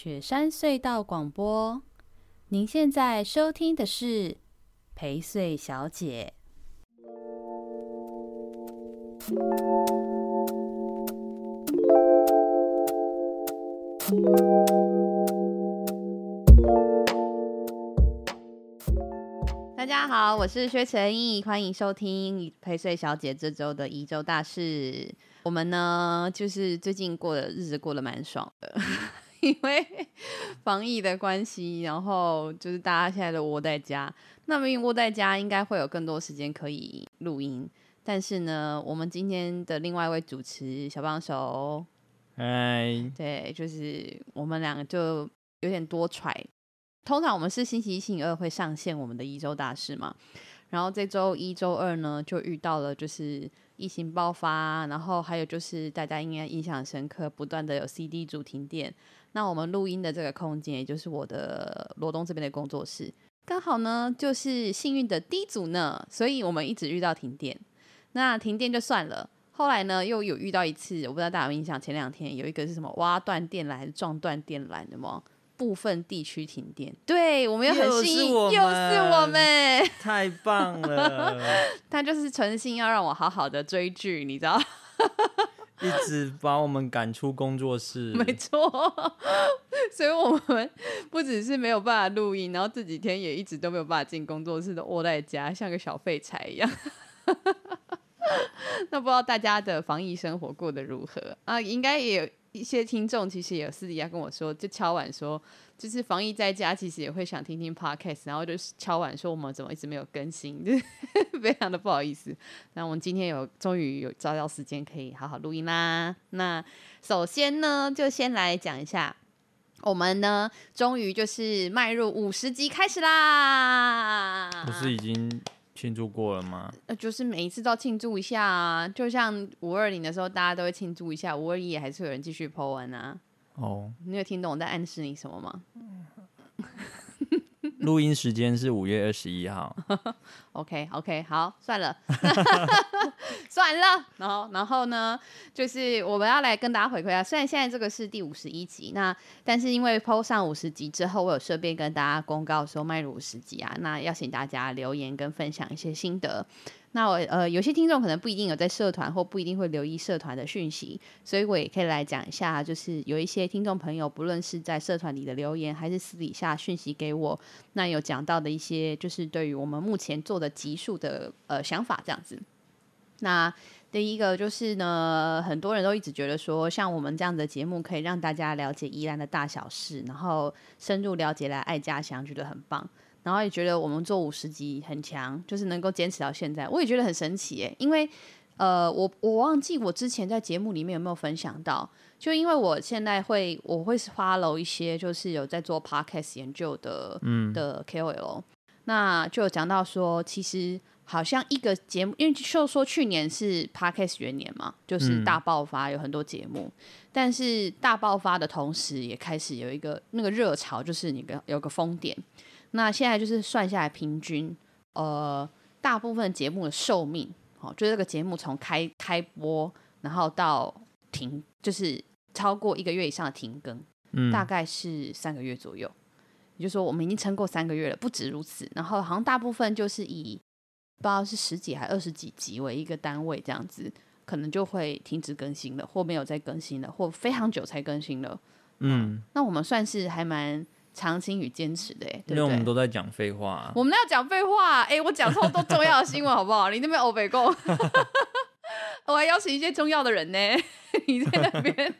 雪山隧道广播，您现在收听的是陪睡小姐。大家好，我是薛成义，欢迎收听陪睡小姐这周的宜周大事。我们呢，就是最近过的日子过得蛮爽的。因为防疫的关系，然后就是大家现在都窝在家。那么因为窝在家，应该会有更多时间可以录音。但是呢，我们今天的另外一位主持小帮手，嗨，对，就是我们两个就有点多揣。通常我们是星期一、星期二会上线我们的一周大事嘛。然后这周一、周二呢，就遇到了就是。疫情爆发，然后还有就是大家应该印象深刻，不断的有 CD 主停电。那我们录音的这个空间，也就是我的罗东这边的工作室，刚好呢就是幸运的 D 组呢，所以我们一直遇到停电。那停电就算了，后来呢又有遇到一次，我不知道大家有印象，前两天有一个是什么挖断电缆还是撞断电缆的吗？部分地区停电，对，我们又很幸运，又是我们，太棒了。他就是存心要让我好好的追剧，你知道，一直把我们赶出工作室。没错，所以我们不只是没有办法录音，然后这几天也一直都没有办法进工作室，都窝在家，像个小废柴一样。那不知道大家的防疫生活过得如何啊？应该也。一些听众其实也有私底下跟我说，就敲碗说，就是防疫在家，其实也会想听听 podcast，然后就敲碗说我们怎么一直没有更新，就 非常的不好意思。那我们今天有终于有找到时间可以好好录音啦。那首先呢，就先来讲一下，我们呢终于就是迈入五十集开始啦。不是已经？庆祝过了吗？呃，就是每一次都庆祝一下啊，就像五二零的时候，大家都会庆祝一下，五二一也还是有人继续 po 文啊。哦，你有听懂我在暗示你什么吗？录音时间是五月二十一号。OK OK，好，算了，算了。然后，然后呢，就是我们要来跟大家回馈啊。虽然现在这个是第五十一集，那但是因为 PO 上五十集之后，我有顺便跟大家公告说迈入五十集啊，那邀请大家留言跟分享一些心得。那我呃，有些听众可能不一定有在社团，或不一定会留意社团的讯息，所以我也可以来讲一下，就是有一些听众朋友，不论是在社团里的留言，还是私底下讯息给我，那有讲到的一些，就是对于我们目前做的集数的呃想法这样子。那第一个就是呢，很多人都一直觉得说，像我们这样的节目，可以让大家了解宜兰的大小事，然后深入了解来爱家乡，觉得很棒。然后也觉得我们做五十集很强，就是能够坚持到现在，我也觉得很神奇耶。因为呃，我我忘记我之前在节目里面有没有分享到，就因为我现在会我会 follow 一些就是有在做 podcast 研究的嗯的 KOL，那就有讲到说，其实好像一个节目，因为就说去年是 podcast 元年嘛，就是大爆发，有很多节目，嗯、但是大爆发的同时，也开始有一个那个热潮，就是你个有个风点。那现在就是算下来，平均呃，大部分节目的寿命，哦，就是这个节目从开开播，然后到停，就是超过一个月以上的停更，嗯，大概是三个月左右。也就是说，我们已经撑过三个月了，不止如此。然后好像大部分就是以不知道是十几还二十几集为一个单位，这样子可能就会停止更新了，或没有再更新了，或非常久才更新了。嗯，那我们算是还蛮。长青与坚持的，哎，因为我们都在讲废话、啊。我们要讲废话，哎，我讲错多重要的新闻，好不好？你那边欧北共，我还邀请一些重要的人呢。你在那边，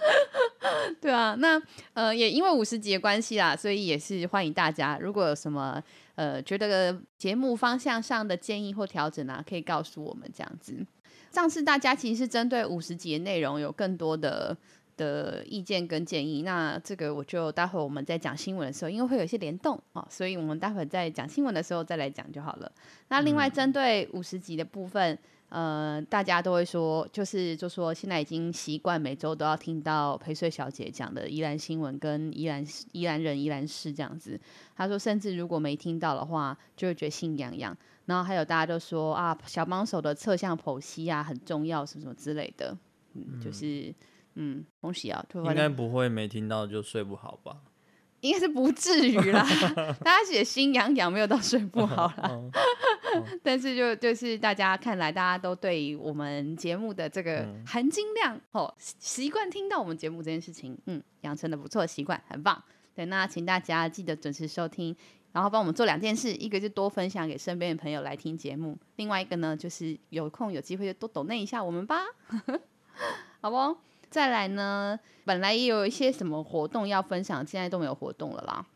对啊，那呃，也因为五十集的关系啦，所以也是欢迎大家，如果有什么呃觉得节目方向上的建议或调整啊，可以告诉我们这样子。上次大家其实是针对五十集的内容有更多的。的意见跟建议，那这个我就待会我们在讲新闻的时候，因为会有一些联动哦，所以我们待会在讲新闻的时候再来讲就好了。那另外针对五十集的部分，呃，大家都会说，就是就说现在已经习惯每周都要听到陪睡小姐讲的宜兰新闻跟宜兰宜兰人宜兰事这样子。他说，甚至如果没听到的话，就会觉得心痒痒。然后还有大家都说啊，小帮手的侧向剖析啊很重要，什么什么之类的，嗯，就是。嗯，恭喜啊！应该不会没听到就睡不好吧？应该是不至于啦，大家写心痒痒，没有到睡不好啦。但是就就是大家看来，大家都对于我们节目的这个含金量、哦，习惯听到我们节目这件事情，嗯，养成了不错的习惯，很棒。对，那请大家记得准时收听，然后帮我们做两件事，一个是多分享给身边的朋友来听节目，另外一个呢就是有空有机会就多抖内一下我们吧，好不？再来呢，本来也有一些什么活动要分享，现在都没有活动了啦，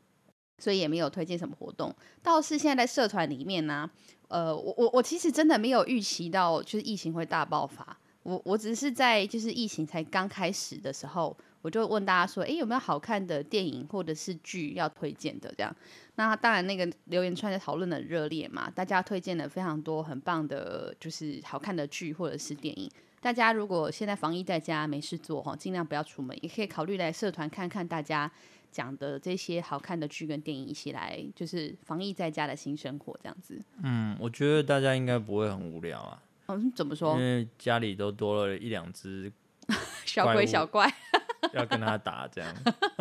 所以也没有推荐什么活动。倒是现在在社团里面呢、呃，我我我其实真的没有预期到，就是疫情会大爆发。我我只是在就是疫情才刚开始的时候，我就问大家说，哎，有没有好看的电影或者是剧要推荐的？这样，那当然那个留言串在讨论的热烈嘛，大家推荐了非常多很棒的，就是好看的剧或者是电影。大家如果现在防疫在家没事做哈，尽量不要出门，也可以考虑来社团看看大家讲的这些好看的剧跟电影，一起来就是防疫在家的新生活这样子。嗯，我觉得大家应该不会很无聊啊。嗯，怎么说？因为家里都多了一两只 小鬼小怪，要跟他打这样。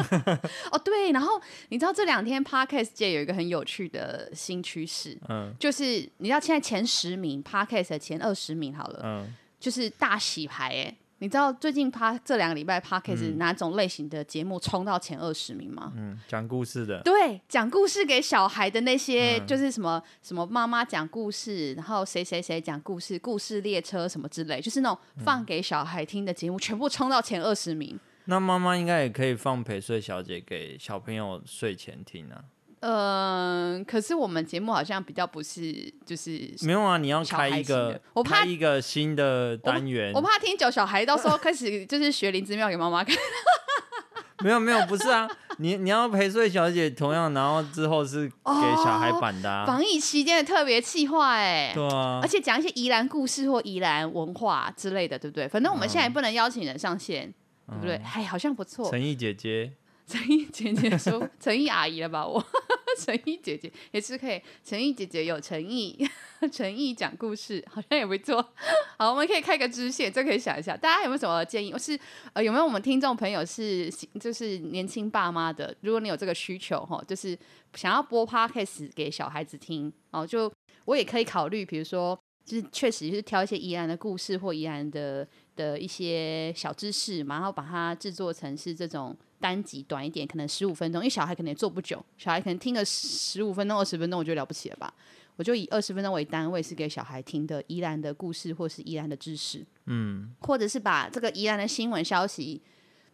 哦，对，然后你知道这两天 Podcast 界有一个很有趣的新趋势，嗯，就是你知道现在前十名 Podcast 的前二十名好了，嗯。就是大洗牌哎、欸，你知道最近趴这两个礼拜 Podcast 哪种类型的节目冲到前二十名吗？嗯，讲故事的。对，讲故事给小孩的那些，嗯、就是什么什么妈妈讲故事，然后谁谁谁讲故事，故事列车什么之类，就是那种放给小孩听的节目，全部冲到前二十名。那妈妈应该也可以放陪睡小姐给小朋友睡前听啊。嗯、呃，可是我们节目好像比较不是，就是没有啊。你要开一个，我怕开一个新的单元，我，我怕听久小孩到时候开始就是学林之妙给妈妈看。没有没有，不是啊，你你要陪睡小姐同样，然后之后是给小孩版的、啊哦、防疫期间的特别企划哎，对啊，而且讲一些宜兰故事或宜兰文化之类的，对不对？反正我们现在也不能邀请人上线，嗯、对不对？哎，好像不错。陈毅姐姐。陈毅姐姐说：“ 陈毅阿姨了吧？我 陈毅姐姐也是可以。陈毅姐姐有诚意，诚意讲故事好像也不错。好，我们可以开个支线，这可以想一下。大家有没有什么建议？我是呃，有没有我们听众朋友是就是年轻爸妈的？如果你有这个需求哈，就是想要播 podcast 给小孩子听哦，就我也可以考虑，比如说，就是确实是挑一些宜兰的故事或宜兰的的一些小知识嘛，然后把它制作成是这种。”单集短一点，可能十五分钟，因为小孩可能也坐不久，小孩可能听个十五分钟、二十分钟，我觉得了不起了吧？我就以二十分钟为单位，是给小孩听的宜兰的故事，或是宜兰的知识，嗯，或者是把这个宜兰的新闻消息，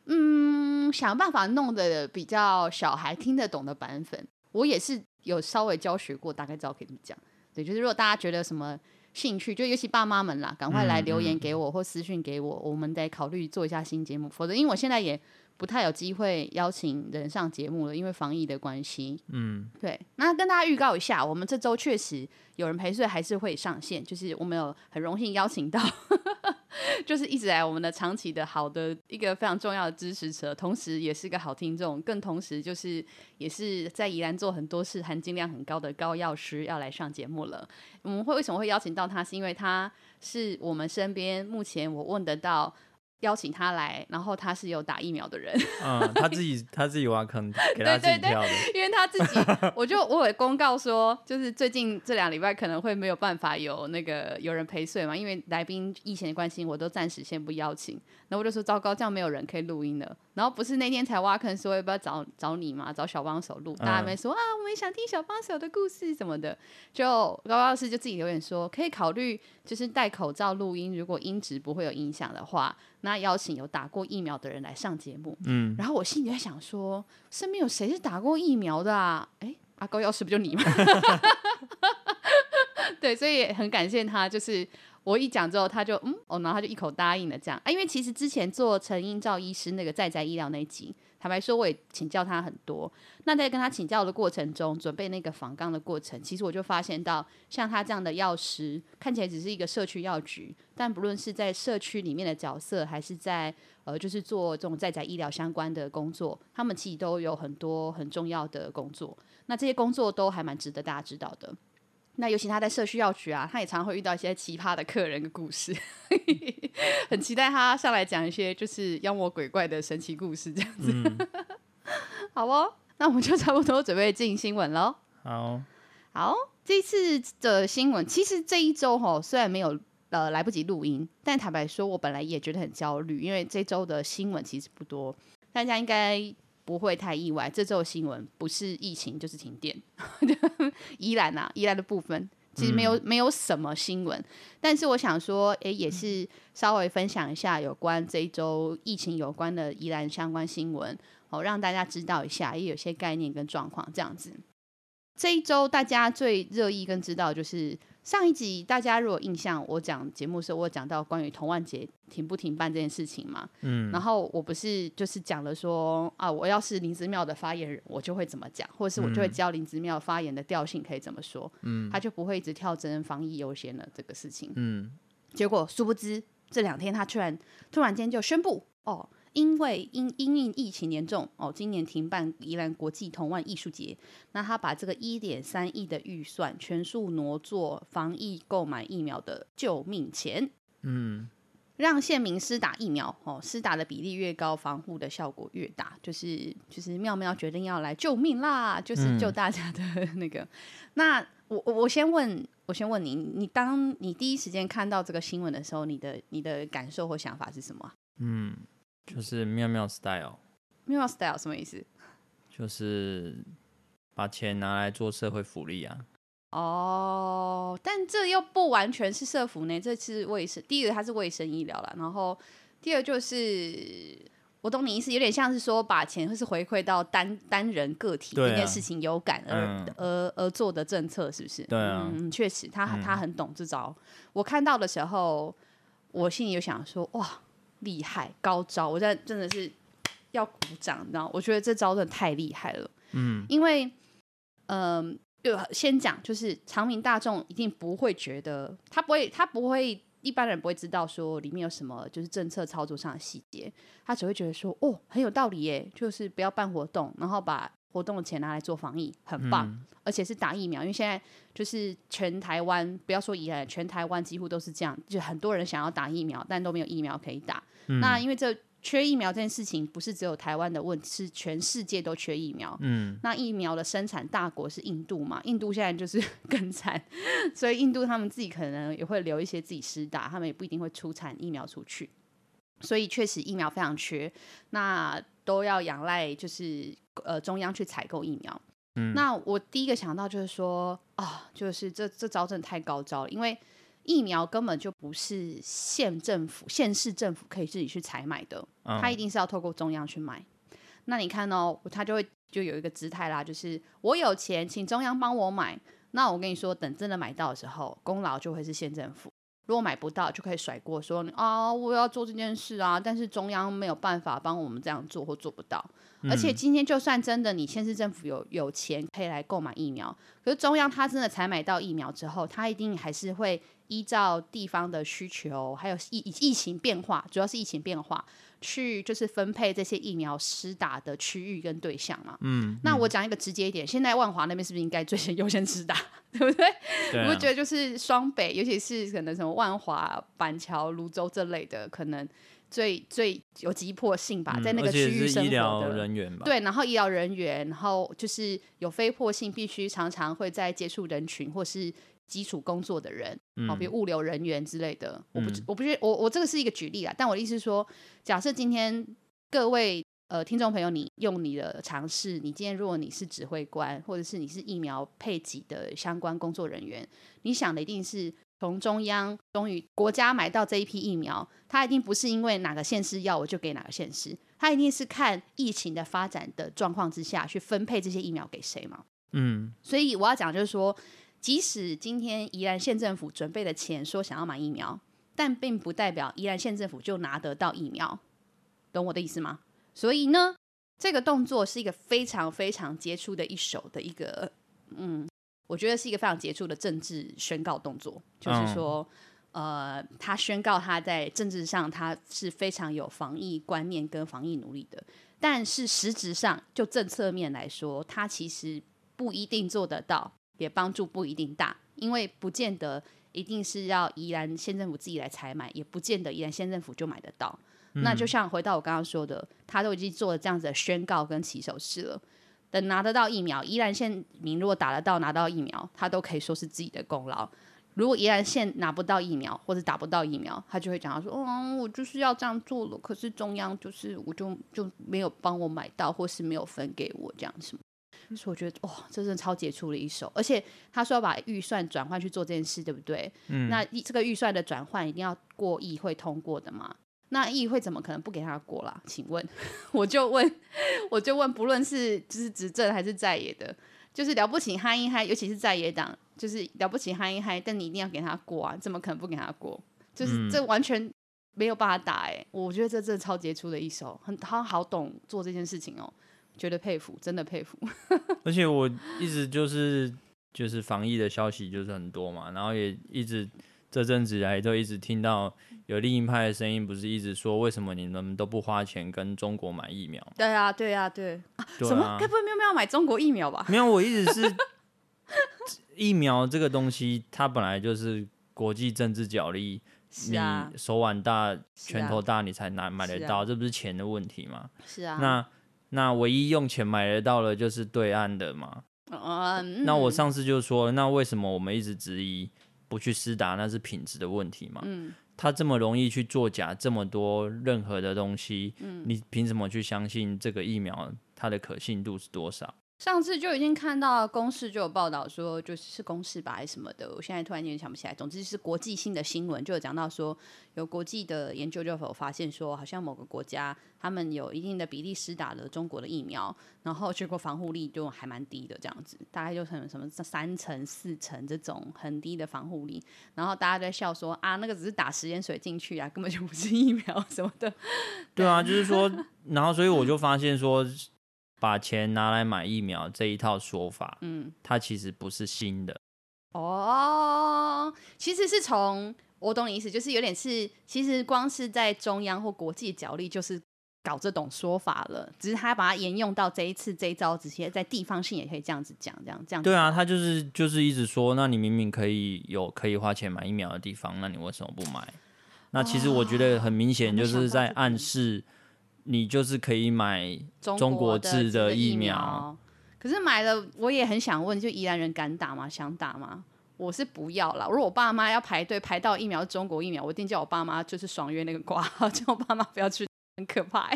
嗯，想办法弄得比较小孩听得懂的版本。我也是有稍微教学过，大概知道可以讲。对，就是如果大家觉得什么兴趣，就尤其爸妈们啦，赶快来留言给我、嗯、或私讯给我，我们得考虑做一下新节目。否则，因为我现在也。不太有机会邀请人上节目了，因为防疫的关系。嗯，对。那跟大家预告一下，我们这周确实有人陪睡还是会上线，就是我们有很荣幸邀请到，就是一直来我们的长期的好的一个非常重要的支持者，同时也是个好听众，更同时就是也是在宜兰做很多事，含金量很高的高药师要来上节目了。我们会为什么会邀请到他？是因为他是我们身边目前我问得到。邀请他来，然后他是有打疫苗的人。嗯，他自己他自己挖坑给他自己跳的。因为他自己，我就我有公告说，就是最近这两礼拜可能会没有办法有那个有人陪睡嘛，因为来宾疫情的关系，我都暂时先不邀请。然后我就说糟糕，这样没有人可以录音了。然后不是那天才挖坑说要不要找找你嘛，找小帮手录。大家没说、嗯、啊，我们想听小帮手的故事什么的。就高高老师就自己留言说，可以考虑就是戴口罩录音，如果音质不会有影响的话。那邀请有打过疫苗的人来上节目，嗯，然后我心里在想说，身边有谁是打过疫苗的啊？哎，阿高药师不就你吗？对，所以也很感谢他，就是我一讲之后，他就嗯，哦，然后他就一口答应了这样。啊，因为其实之前做陈英照医师那个在宅医疗那一集。坦白说，我也请教他很多。那在跟他请教的过程中，准备那个访纲的过程，其实我就发现到，像他这样的药师，看起来只是一个社区药局，但不论是在社区里面的角色，还是在呃，就是做这种在宅医疗相关的工作，他们其实都有很多很重要的工作。那这些工作都还蛮值得大家知道的。那尤其他在社区药局啊，他也常常会遇到一些奇葩的客人的故事，很期待他上来讲一些就是妖魔鬼怪的神奇故事这样子。嗯、好哦，那我们就差不多准备进新闻喽。好，好，这一次的新闻其实这一周哈，虽然没有呃来不及录音，但坦白说，我本来也觉得很焦虑，因为这周的新闻其实不多，大家应该。不会太意外，这周新闻不是疫情就是停电。依然啊，宜兰的部分其实没有、嗯、没有什么新闻，但是我想说，诶，也是稍微分享一下有关这一周疫情有关的宜兰相关新闻，哦，让大家知道一下，也有些概念跟状况这样子。这一周大家最热议跟知道就是。上一集大家如果印象，我讲节目的时候，我讲到关于童万杰停不停办这件事情嘛，嗯，然后我不是就是讲了说啊，我要是林子妙的发言人，我就会怎么讲，或者是我就会教林子妙发言的调性可以怎么说，嗯，他就不会一直跳针防疫优先了这个事情，嗯，结果殊不知这两天他突然突然间就宣布哦。因为因因应疫情严重哦，今年停办宜兰国际童玩艺术节。那他把这个一点三亿的预算全数挪作防疫购买疫苗的救命钱。嗯，让县民施打疫苗哦，施打的比例越高，防护的效果越大。就是就是妙妙决定要来救命啦，就是救大家的那个。嗯、那我我先问，我先问你，你当你第一时间看到这个新闻的时候，你的你的感受或想法是什么？嗯。就是妙妙 style，妙妙 style 什么意思？就是把钱拿来做社会福利啊。哦，但这又不完全是社福呢，这是卫生。第一个它是卫生医疗啦，然后第二就是我懂你意思，有点像是说把钱是回馈到单单人个体这件事情有感而、啊、而而做的政策，是不是？对啊，嗯，确实他他很懂这招。嗯、我看到的时候，我心里有想说，哇。厉害高招，我在真的是要鼓掌，你知道？我觉得这招真的太厉害了。嗯，因为，嗯、呃，先讲，就是长明大众一定不会觉得，他不会，他不会，一般人不会知道说里面有什么，就是政策操作上的细节，他只会觉得说，哦，很有道理耶，就是不要办活动，然后把活动的钱拿来做防疫，很棒，嗯、而且是打疫苗，因为现在就是全台湾，不要说宜兰，全台湾几乎都是这样，就很多人想要打疫苗，但都没有疫苗可以打。嗯、那因为这缺疫苗这件事情，不是只有台湾的问题，是全世界都缺疫苗。嗯，那疫苗的生产大国是印度嘛？印度现在就是 更惨，所以印度他们自己可能也会留一些自己施打，他们也不一定会出产疫苗出去。所以确实疫苗非常缺，那都要仰赖就是呃中央去采购疫苗。嗯，那我第一个想到就是说啊，就是这这招真的太高招了，因为。疫苗根本就不是县政府、县市政府可以自己去采买的，它一定是要透过中央去买。那你看哦，他就会就有一个姿态啦，就是我有钱，请中央帮我买。那我跟你说，等真的买到的时候，功劳就会是县政府。如果买不到，就可以甩锅说啊，我要做这件事啊，但是中央没有办法帮我们这样做或做不到。而且今天就算真的你县市政府有有钱可以来购买疫苗，可是中央他真的采买到疫苗之后，他一定还是会。依照地方的需求，还有疫疫情变化，主要是疫情变化，去就是分配这些疫苗施打的区域跟对象嘛。嗯，嗯，那我讲一个直接一点，现在万华那边是不是应该最先优先施打，对不对？对啊。我觉得就是双北，尤其是可能什么万华、板桥、泸州这类的，可能最最有急迫性吧，在那个区域生活的医疗人员吧。对，然后医疗人员，然后就是有非迫性，必须常常会在接触人群或是。基础工作的人，好，比如物流人员之类的，嗯、我不，我不觉得，我我这个是一个举例啊，但我的意思是说，假设今天各位呃听众朋友，你用你的尝试，你今天如果你是指挥官，或者是你是疫苗配给的相关工作人员，你想的一定是从中央终于国家买到这一批疫苗，它一定不是因为哪个县市要我就给哪个县市，它一定是看疫情的发展的状况之下去分配这些疫苗给谁嘛。嗯，所以我要讲就是说。即使今天宜兰县政府准备的钱说想要买疫苗，但并不代表宜兰县政府就拿得到疫苗，懂我的意思吗？所以呢，这个动作是一个非常非常杰出的一手的一个，嗯，我觉得是一个非常杰出的政治宣告动作，就是说，呃，他宣告他在政治上他是非常有防疫观念跟防疫努力的，但是实质上就政策面来说，他其实不一定做得到。也帮助不一定大，因为不见得一定是要宜兰县政府自己来采买，也不见得宜兰县政府就买得到。嗯、那就像回到我刚刚说的，他都已经做了这样子的宣告跟起手式了。等拿得到疫苗，宜兰县民如果打得到拿到疫苗，他都可以说是自己的功劳。如果宜兰县拿不到疫苗或者打不到疫苗，他就会讲他说：“嗯，我就是要这样做了，可是中央就是我就就没有帮我买到，或是没有分给我这样子。”所以我觉得哇，这是超杰出的一手。而且他说要把预算转换去做这件事，对不对？嗯。那这个预算的转换一定要过议会通过的嘛？那议会怎么可能不给他过啦？请问，我就问，我就问，不论是就是执政还是在野的，就是了不起嗨一嗨，尤其是在野党，就是了不起嗨一嗨，但你一定要给他过啊？怎么可能不给他过？就是这完全没有办法打哎、欸！我觉得这真的超杰出的一手，很他好懂做这件事情哦、喔，觉得佩服，真的佩服。而且我一直就是就是防疫的消息就是很多嘛，然后也一直。这阵子来都一直听到有另一派的声音，不是一直说为什么你们都不花钱跟中国买疫苗？对啊，对啊，对。啊对啊，什么？该不会没有没有买中国疫苗吧？没有，我一直是 疫苗这个东西，它本来就是国际政治角力，啊、你手腕大、拳头大，你才拿买得到，啊、这不是钱的问题吗？是啊。那那唯一用钱买得到的，就是对岸的嘛。嗯。那我上次就说，那为什么我们一直质疑？不去施打，那是品质的问题嘛？嗯，他这么容易去作假，这么多任何的东西，嗯，你凭什么去相信这个疫苗它的可信度是多少？上次就已经看到公视就有报道说，就是公视吧还是什么的，我现在突然间想不起来。总之是国际性的新闻，就有讲到说，有国际的研究就有发现说，好像某个国家他们有一定的比例施打了中国的疫苗，然后结果防护力就还蛮低的，这样子，大概就什么什么三成四成这种很低的防护力，然后大家在笑说啊，那个只是打食盐水进去啊，根本就不是疫苗什么的。对啊，就是说，然后所以我就发现说。把钱拿来买疫苗这一套说法，嗯，它其实不是新的。哦，其实是从我懂你意思，就是有点是，其实光是在中央或国际角力，就是搞这种说法了。只是他把它沿用到这一次这一招，直接在地方性也可以这样子讲，这样这样。对啊，他就是就是一直说，那你明明可以有可以花钱买疫苗的地方，那你为什么不买？那其实我觉得很明显，就是在暗示。你就是可以买中国制的疫苗，可是买了我也很想问，就宜兰人敢打吗？想打吗？我是不要了。如果我爸妈要排队排到疫苗中国疫苗，我一定叫我爸妈就是爽约那个挂号，叫我爸妈不要去，很可怕。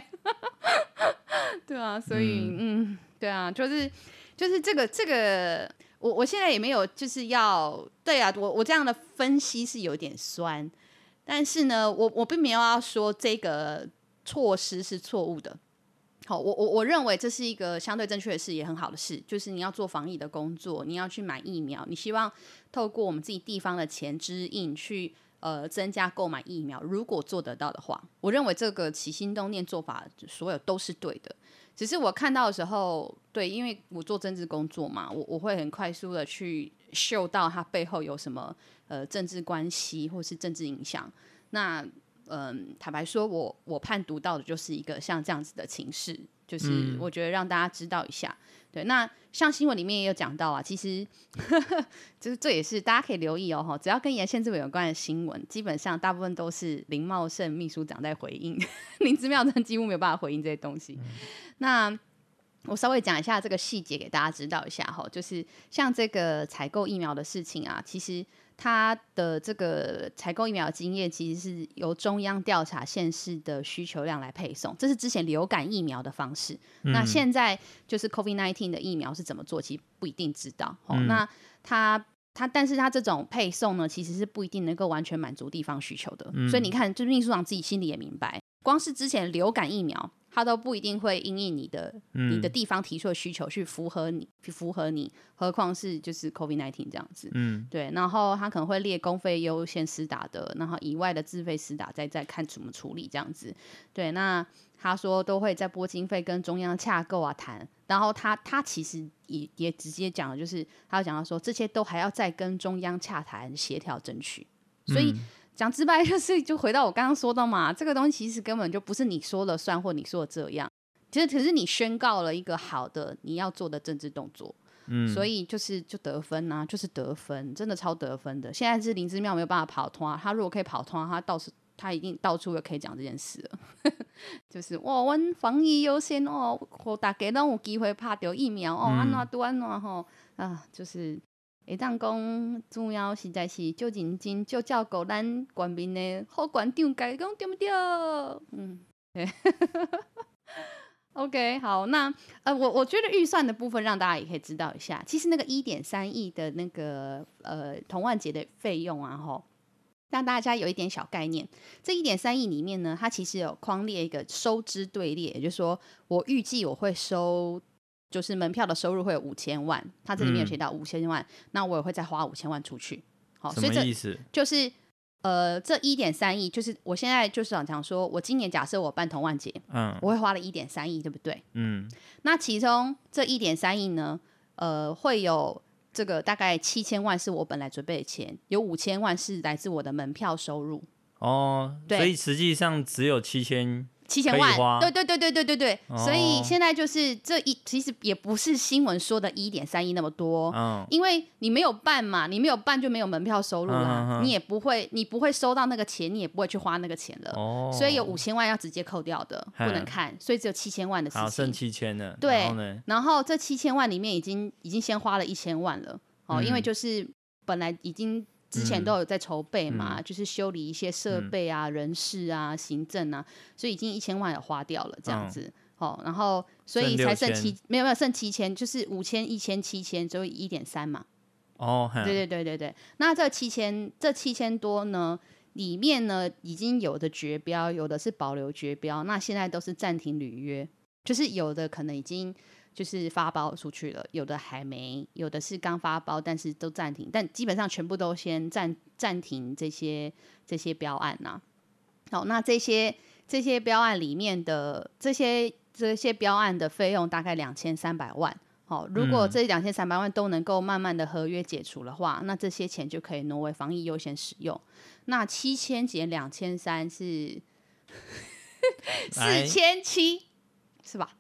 对啊，所以嗯，嗯，对啊，就是就是这个这个，我我现在也没有就是要对啊，我我这样的分析是有点酸，但是呢，我我并没有要说这个。措施是错误的，好，我我我认为这是一个相对正确的事，也很好的事，就是你要做防疫的工作，你要去买疫苗，你希望透过我们自己地方的钱支应去呃增加购买疫苗，如果做得到的话，我认为这个起心动念做法所有都是对的，只是我看到的时候，对，因为我做政治工作嘛，我我会很快速的去嗅到它背后有什么呃政治关系或是政治影响，那。嗯，坦白说我，我我判读到的就是一个像这样子的情势，就是我觉得让大家知道一下。嗯、对，那像新闻里面也有讲到啊，其实 就是这也是大家可以留意哦，只要跟宜兰县政府有关的新闻，基本上大部分都是林茂盛秘书长在回应，林之妙真几乎没有办法回应这些东西。嗯、那我稍微讲一下这个细节给大家知道一下哈，就是像这个采购疫苗的事情啊，其实。他的这个采购疫苗的经验，其实是由中央调查县市的需求量来配送，这是之前流感疫苗的方式。嗯、那现在就是 COVID-19 的疫苗是怎么做，其实不一定知道。嗯、那他他，但是他这种配送呢，其实是不一定能够完全满足地方需求的。嗯、所以你看，就是秘书长自己心里也明白，光是之前流感疫苗。他都不一定会因应你的、嗯、你的地方提出的需求去符合你，去符合你，何况是就是 COVID nineteen 这样子，嗯，对，然后他可能会列公费优先施打的，然后以外的自费施打再再看怎么处理这样子，对，那他说都会在拨经费跟中央洽购啊谈，然后他他其实也也直接讲了，就是他讲到说这些都还要再跟中央洽谈协调争取，所以。嗯讲直白就是，就回到我刚刚说的嘛，这个东西其实根本就不是你说了算，或你说的这样，其实只是你宣告了一个好的你要做的政治动作。嗯，所以就是就得分呐、啊，就是得分，真的超得分的。现在是林姿妙没有办法跑通啊，他如果可以跑通，啊他到时他一定到处都可以讲这件事了。就是哇，我防疫优先哦，我大家都有机会拍到疫苗哦，安怎都安怎吼啊，就是。会当讲主要实在是就认真就照顾咱官民的好馆长该讲对不对？嗯，对，OK，好，那呃，我我觉得预算的部分让大家也可以知道一下，其实那个一点三亿的那个呃童万杰的费用啊，吼，让大家有一点小概念。这一点三亿里面呢，它其实有框列一个收支队列，也就是说，我预计我会收。就是门票的收入会有五千万，他这里面有写到五千万，嗯，那我也会再花五千万出去。好，所以这意思就是呃，这一点三亿，就是我现在就是想讲说，我今年假设我办童万节，嗯，我会花了一点三亿，对不对？嗯，那其中这一点三亿呢，呃，会有这个大概七千万是我本来准备的钱，有五千万是来自我的门票收入。哦，对，所以实际上只有七千。七千万，对对对对对对对，哦，所以现在就是这一其实也不是新闻说的一点三亿那么多，嗯，因为你没有办嘛，你没有办就没有门票收入啦，嗯，你也不会你不会收到那个钱，你也不会去花那个钱了，哦，所以有五千万要直接扣掉的，不能看，所以只有七千万的事情，好，剩七千了，对，然，然后这七千万里面已经已经先花了一千万了，哦，嗯，因为就是本来已经。之前都有在筹备嘛、嗯，就是修理一些设备啊、嗯、人事啊、行政啊，所以已经一千万也花掉了，这样子。哦，然后所以才剩七，没有没有剩七千，就是五千、一千、七千，就一点三嘛。哦，对对对对对。那这七千，这七千多呢，里面呢已经有的绝标，有的是保留绝标，那现在都是暂停履约，就是有的可能已经。就是发包出去了，有的还没，有的是刚发包，但是都暂停，但基本上全部都先暂暂停这些这些标案呐、啊。好，那这些这些标案里面的这些这些标案的费用大概两千三百万。好，如果这两千三百万都能够慢慢的合约解除的话，那这些钱就可以挪为防疫优先使用。那七千减两千三是四千七，是吧？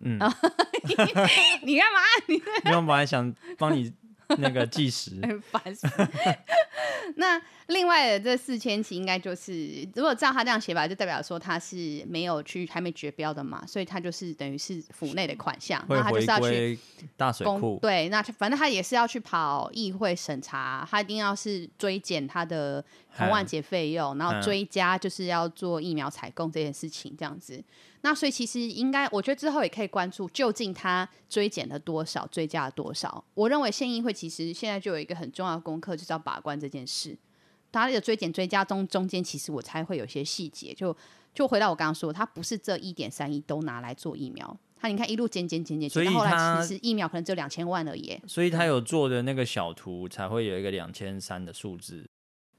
嗯，你干嘛？你我本来想帮你那个计时，烦死。那另外的这四千起应该就是，如果照他这样写法，就代表说他是没有去，还没绝标的嘛，所以他就是等于是府内的款项，那他就是要去大水库。对，那反正他也是要去跑议会审查，他一定要是追减他的红万节费用，然后追加就是要做疫苗采购这件事情，这样子。那所以其实应该，我觉得之后也可以关注，究竟他追减了多少，追加了多少。我认为县议会其实现在就有一个很重要的功课，就是要把关这件事。他的追减追加中中间，其实我猜会有些细节。就就回到我刚刚说，他不是这一点三亿都拿来做疫苗，他你看一路减减减减，所以后来其实疫苗可能只有两千万而已。所以他有做的那个小图才会有一个两千三的数字，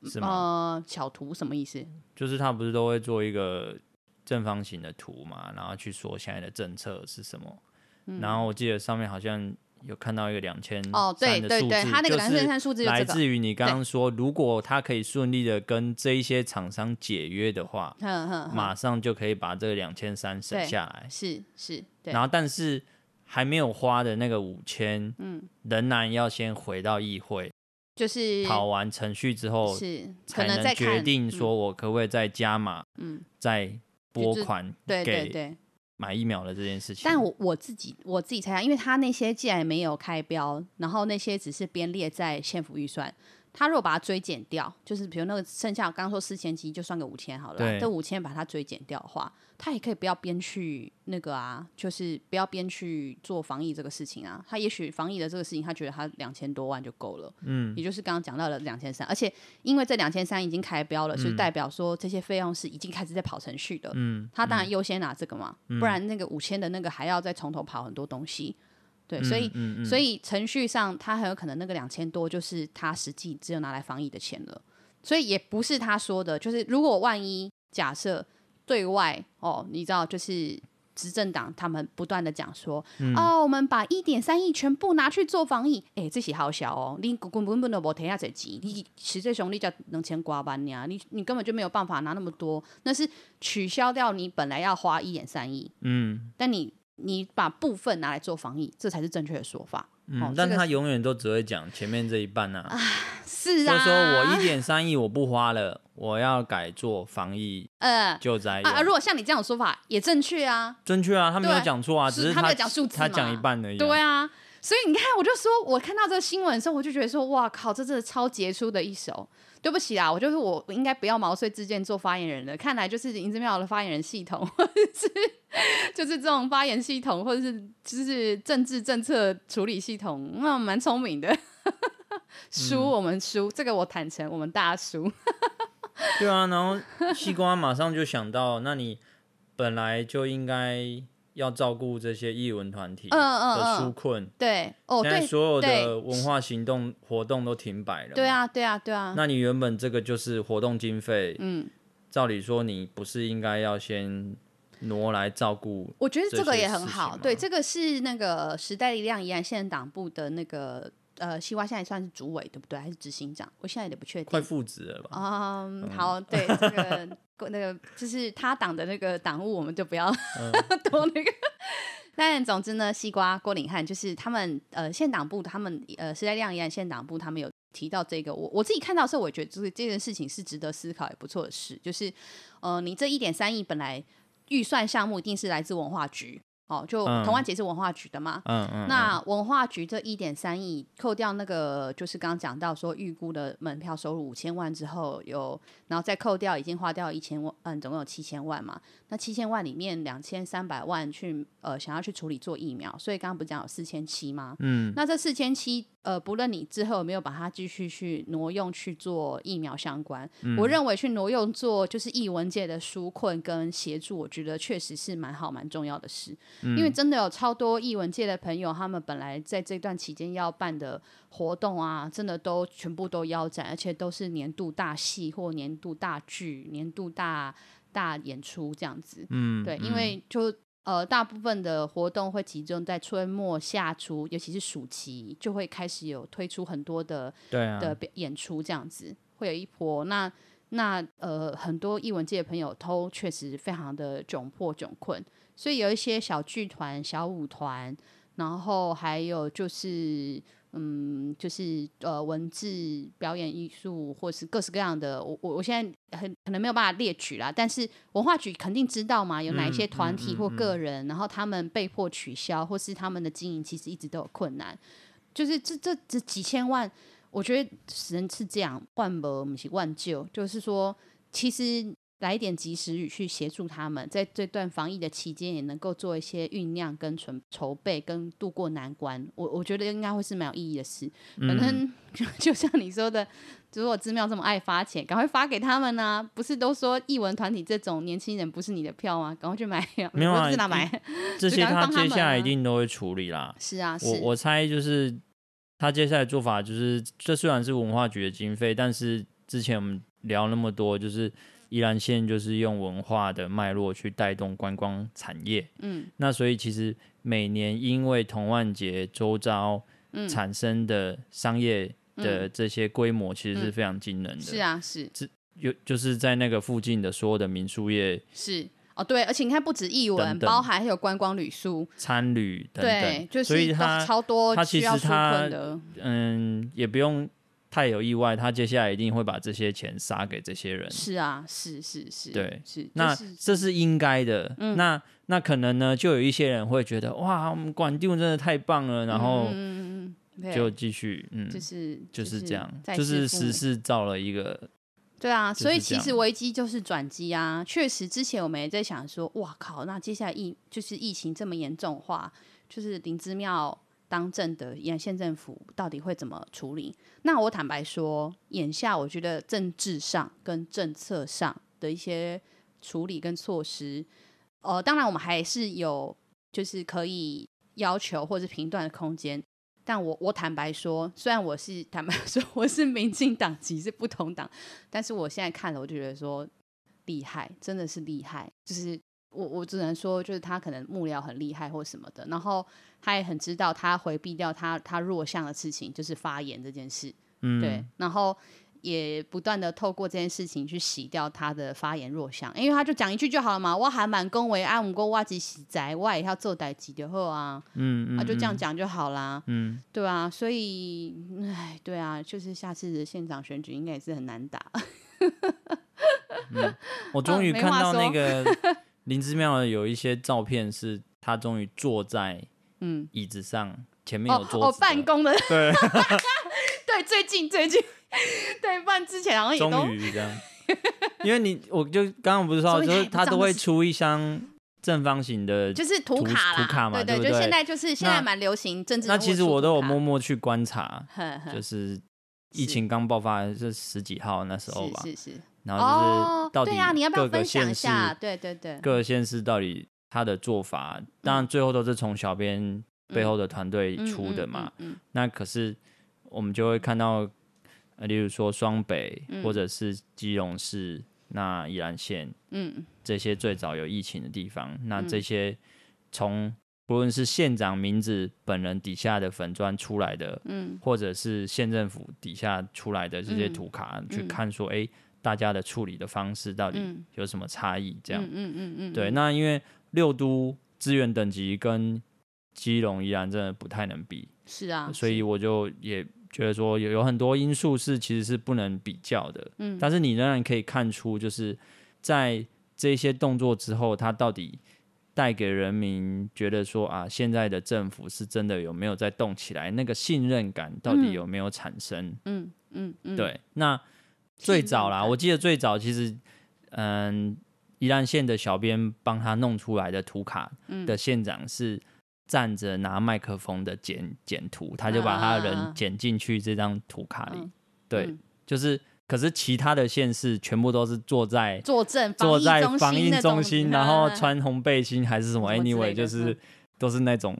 是吗？呃，小图什么意思？就是他不是都会做一个。正方形的图嘛，然后去说现在的政策是什么，嗯、然后我记得上面好像有看到一个两千哦，对对对，他那个两千三数字来自于你刚刚说，如果他可以顺利的跟这一些厂商解约的话，马上就可以把这个两千三省下来，是是，然后但是还没有花的那个五千，嗯，仍然要先回到议会，就是跑完程序之后是才能决定说我可不可以再加码，嗯，再。拨款对对对买疫苗的这件事情，但我我自己我自己猜想，因为他那些既然没有开标，然后那些只是编列在县府预算。他如果把它追减掉，就是比如那个剩下我刚刚说四千七，就算个五千好了。这五千把它追减掉的话，他也可以不要编去那个啊，就是不要编去做防疫这个事情啊。他也许防疫的这个事情，他觉得他两千多万就够了。嗯，也就是刚刚讲到了两千三，而且因为这两千三已经开标了，所以代表说这些费用是已经开始在跑程序的。嗯，他当然优先拿这个嘛，不然那个五千的那个还要再从头跑很多东西。对，所以、嗯嗯嗯、所以程序上，他很有可能那个两千多就是他实际只有拿来防疫的钱了，所以也不是他说的，就是如果万一假设对外哦，你知道，就是执政党他们不断的讲说，嗯、哦，我们把一点三亿全部拿去做防疫，哎，这些好小哦，你根本本都无提下这钱，你实际上你才两千多万呀，你你根本就没有办法拿那么多，那是取消掉你本来要花一点三亿，嗯，但你。你把部分拿来做防疫，这才是正确的说法。嗯，哦、但他永远都只会讲前面这一半啊。啊是啊，就说我一点三亿我不花了，我要改做防疫呃救灾啊。如果像你这样的说法也正确啊，正确啊，他没有讲错啊，只是他，他没有讲数字，他讲一半而已。对啊，所以你看，我就说我看到这个新闻的时候，我就觉得说，哇靠，这真的超杰出的一手。对不起啦，我就是我应该不要毛遂自荐做发言人了。看来就是银之妙的发言人系统，或者是就是这种发言系统，或者是就是政治政策处理系统，那蛮聪明的。输我们输，嗯、这个我坦诚，我们大输。对啊，然后西瓜马上就想到，那你本来就应该。要照顾这些艺文团体的纾困，嗯嗯嗯、对，哦，现在所有的文化行动活动都停摆了。对啊，对啊，对啊。那你原本这个就是活动经费，嗯，照理说你不是应该要先挪来照顾？我觉得这个也很好。对，这个是那个时代力量宜兰县党部的那个呃，西瓜现在算是主委对不对？还是执行长？我现在有点不确定。快复职了吧？嗯，嗯好，对这个。那个就是他党的那个党务，我们就不要、嗯、多那个。但总之呢，西瓜郭领汉就是他们呃县党部，他们呃时代力量宜兰县党部，他们有提到这个。我我自己看到的时候，我觉得就是这件事情是值得思考也不错的事。就是呃，你这一点三亿本来预算项目一定是来自文化局。哦，就童玩节是文化局的嘛，嗯嗯，那文化局这一点三亿扣掉那个，就是刚刚讲到说预估的门票收入五千万之后有，然后再扣掉已经花掉一千万，嗯，总共有七千万嘛。那七千万里面两千三百万去呃想要去处理做疫苗，所以刚刚不是讲有四千七吗？嗯，那这四千七呃，不论你之后有没有把它继续去挪用去做疫苗相关，嗯、我认为去挪用做就是艺文界的纾困跟协助，我觉得确实是蛮好蛮重要的事。嗯、因为真的有超多艺文界的朋友，他们本来在这段期间要办的活动啊，真的都全部都腰斩，而且都是年度大戏或年度大剧、年度大。大演出这样子，嗯，对，因为就呃，大部分的活动会集中在春末夏初，尤其是暑期，就会开始有推出很多的对、啊、的演出，这样子会有一波。那那呃，很多艺文界的朋友都确实非常的窘迫窘困，所以有一些小剧团、小舞团，然后还有就是。嗯，就是呃，文字表演艺术，或是各式各样的，我我我现在很可能没有办法列举啦。但是文化局肯定知道嘛，有哪一些团体或个人，嗯嗯嗯嗯、然后他们被迫取消，或是他们的经营其实一直都有困难。就是这这这几千万，我觉得人是这样，万不不是万救，就是说其实。来一点及时雨去协助他们，在这段防疫的期间，也能够做一些酝酿、跟准筹备、跟度过难关。我我觉得应该会是蛮有意义的事。反正 就就像你说的，如果寺庙这么爱发钱，赶快发给他们呢、啊。不是都说艺文团体这种年轻人不是你的票吗？赶快去买，没有啊，买。这些他接下来一定都会处理啦。是啊，是我我猜就是他接下来做法就是，这虽然是文化局的经费，但是之前我们聊那么多，就是。宜兰县就是用文化的脉络去带动观光产业，嗯，那所以其实每年因为童万节周遭产生的商业的这些规模，其实是非常惊人的。嗯嗯、是啊，是，有就是在那个附近的所有的民宿业是。哦，对，而且你看不止艺文，等等包含还有观光旅宿、餐旅等等，对，就是所以它超多它其实它嗯也不用。太有意外，他接下来一定会把这些钱撒给这些人。是啊，是是是，对，是。那这是应该的。嗯、那那可能呢，就有一些人会觉得，哇，我们管定真的太棒了，然后就继续，嗯，嗯就是就是这样，就是实事造了一个。对啊，所以其实危机就是转机啊。确实，之前我们也在想说，哇靠，那接下来疫就是疫情这么严重化，就是林之妙。当政的宜兰县政府到底会怎么处理？那我坦白说，眼下我觉得政治上跟政策上的一些处理跟措施，呃，当然我们还是有就是可以要求或者评断的空间。但我我坦白说，虽然我是坦白 说我是民进党籍是不同党，但是我现在看了，我就觉得说厉害，真的是厉害，就是。我我只能说，就是他可能幕僚很厉害或什么的，然后他也很知道他回避掉他他弱项的事情，就是发言这件事，嗯，对。然后也不断的透过这件事情去洗掉他的发言弱项，因为他就讲一句就好了嘛，我还蛮恭维啊，不过我只是在我也要做代志就好啊，嗯嗯，他、啊、就这样讲就好啦，嗯，对啊，所以，哎，对啊，就是下次的县长选举应该也是很难打。嗯、我终于看到那 个林之妙的有一些照片，是他终于坐在嗯椅子上，嗯、前面有桌子哦，哦，办公的，对。对，最近最近，对，不然之前好像也都终于这样，因为你我就刚刚不是说，就是他都会出一箱正方形的，就是图卡图卡嘛，对对，就现在就是现在蛮流行政治。那其实我都有默默去观察，就是疫情刚爆发是十几号那时候吧，是是。然后就是到底对啊，你要不要分享一下？对对对，各个县市到底他的做法，当然最后都是从小编背后的团队出的嘛。那可是。我们就会看到，呃，例如说双北，嗯、或者是基隆市，那宜兰县，嗯，这些最早有疫情的地方，嗯、那这些从不论是县长名字本人底下的粉砖出来的，嗯，或者是县政府底下出来的这些图卡，嗯、去看说，哎、欸，大家的处理的方式到底有什么差异？这样，嗯嗯嗯，对，那因为六都资源等级跟基隆、依然真的不太能比，是啊，所以我就也。觉得说有有很多因素是其实是不能比较的，嗯，但是你仍然可以看出，就是在这些动作之后，它到底带给人民觉得说啊，现在的政府是真的有没有在动起来，那个信任感到底有没有产生？嗯嗯嗯，对。那最早啦，我记得最早其实，嗯，宜兰县的小编帮他弄出来的图卡的县长是。站着拿麦克风的剪剪图，他就把他的人剪进去这张图卡里。啊、对，嗯、就是，可是其他的县市全部都是坐在坐正坐在防疫中心，然后穿红背心还是什么，anyway，就是都是那种